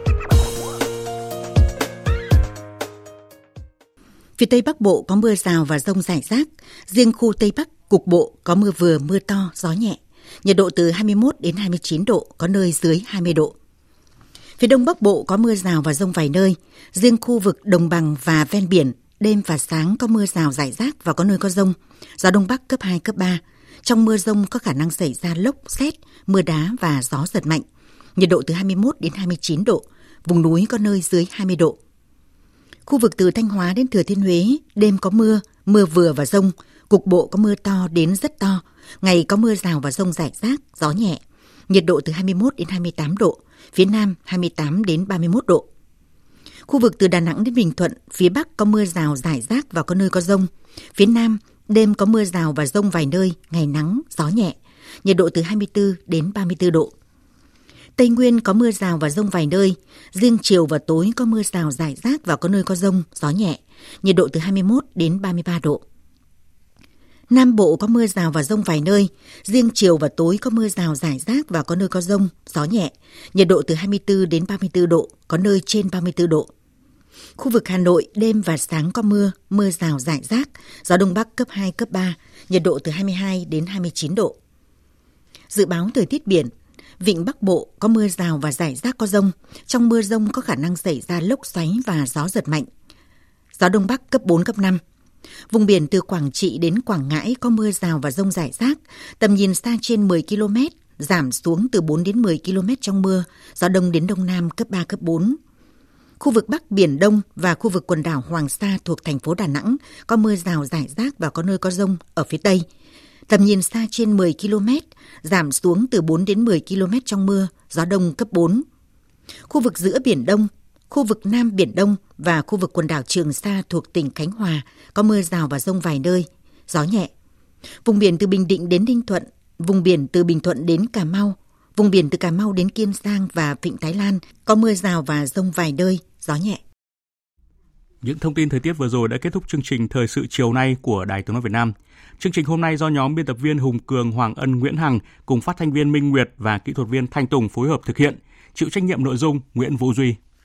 Phía Tây Bắc Bộ có mưa rào và rông rải rác, riêng khu Tây Bắc cục bộ có mưa vừa mưa to, gió nhẹ. Nhiệt độ từ 21 đến 29 độ, có nơi dưới 20 độ. Phía Đông Bắc Bộ có mưa rào và rông vài nơi, riêng khu vực đồng bằng và ven biển, đêm và sáng có mưa rào rải rác và có nơi có rông, gió Đông Bắc cấp 2, cấp 3. Trong mưa rông có khả năng xảy ra lốc, xét, mưa đá và gió giật mạnh. Nhiệt độ từ 21 đến 29 độ, vùng núi có nơi dưới 20 độ. Khu vực từ Thanh Hóa đến Thừa Thiên Huế, đêm có mưa, mưa vừa và rông. Cục bộ có mưa to đến rất to, ngày có mưa rào và rông rải rác, gió nhẹ. Nhiệt độ từ 21 đến 28 độ, phía Nam 28 đến 31 độ. Khu vực từ Đà Nẵng đến Bình Thuận, phía Bắc có mưa rào rải rác và có nơi có rông. Phía Nam, đêm có mưa rào và rông vài nơi, ngày nắng, gió nhẹ. Nhiệt độ từ 24 đến 34 độ. Tây Nguyên có mưa rào và rông vài nơi. Riêng chiều và tối có mưa rào rải rác và có nơi có rông, gió nhẹ. Nhiệt độ từ 21 đến 33 độ. Nam Bộ có mưa rào và rông vài nơi. Riêng chiều và tối có mưa rào rải rác và có nơi có rông, gió nhẹ. Nhiệt độ từ 24 đến 34 độ, có nơi trên 34 độ. Khu vực Hà Nội đêm và sáng có mưa, mưa rào rải rác, gió đông bắc cấp 2, cấp 3, nhiệt độ từ 22 đến 29 độ. Dự báo thời tiết biển, Vịnh Bắc Bộ có mưa rào và rải rác có rông. Trong mưa rông có khả năng xảy ra lốc xoáy và gió giật mạnh. Gió Đông Bắc cấp 4, cấp 5. Vùng biển từ Quảng Trị đến Quảng Ngãi có mưa rào và rông rải rác. Tầm nhìn xa trên 10 km, giảm xuống từ 4 đến 10 km trong mưa. Gió Đông đến Đông Nam cấp 3, cấp 4. Khu vực Bắc Biển Đông và khu vực quần đảo Hoàng Sa thuộc thành phố Đà Nẵng có mưa rào rải rác và có nơi có rông ở phía Tây. Tầm nhìn xa trên 10 km, giảm xuống từ 4 đến 10 km trong mưa, gió đông cấp 4. Khu vực giữa Biển Đông, khu vực Nam Biển Đông và khu vực quần đảo Trường Sa thuộc tỉnh Khánh Hòa có mưa rào và rông vài nơi, gió nhẹ. Vùng biển từ Bình Định đến Ninh Thuận, vùng biển từ Bình Thuận đến Cà Mau, vùng biển từ Cà Mau đến Kiên Giang và Vịnh Thái Lan có mưa rào và rông vài nơi, gió nhẹ. Những thông tin thời tiết vừa rồi đã kết thúc chương trình Thời sự chiều nay của Đài Tiếng Nói Việt Nam. Chương trình hôm nay do nhóm biên tập viên Hùng Cường, Hoàng Ân, Nguyễn Hằng cùng phát thanh viên Minh Nguyệt và kỹ thuật viên Thanh Tùng phối hợp thực hiện. Chịu trách nhiệm nội dung Nguyễn Vũ Duy.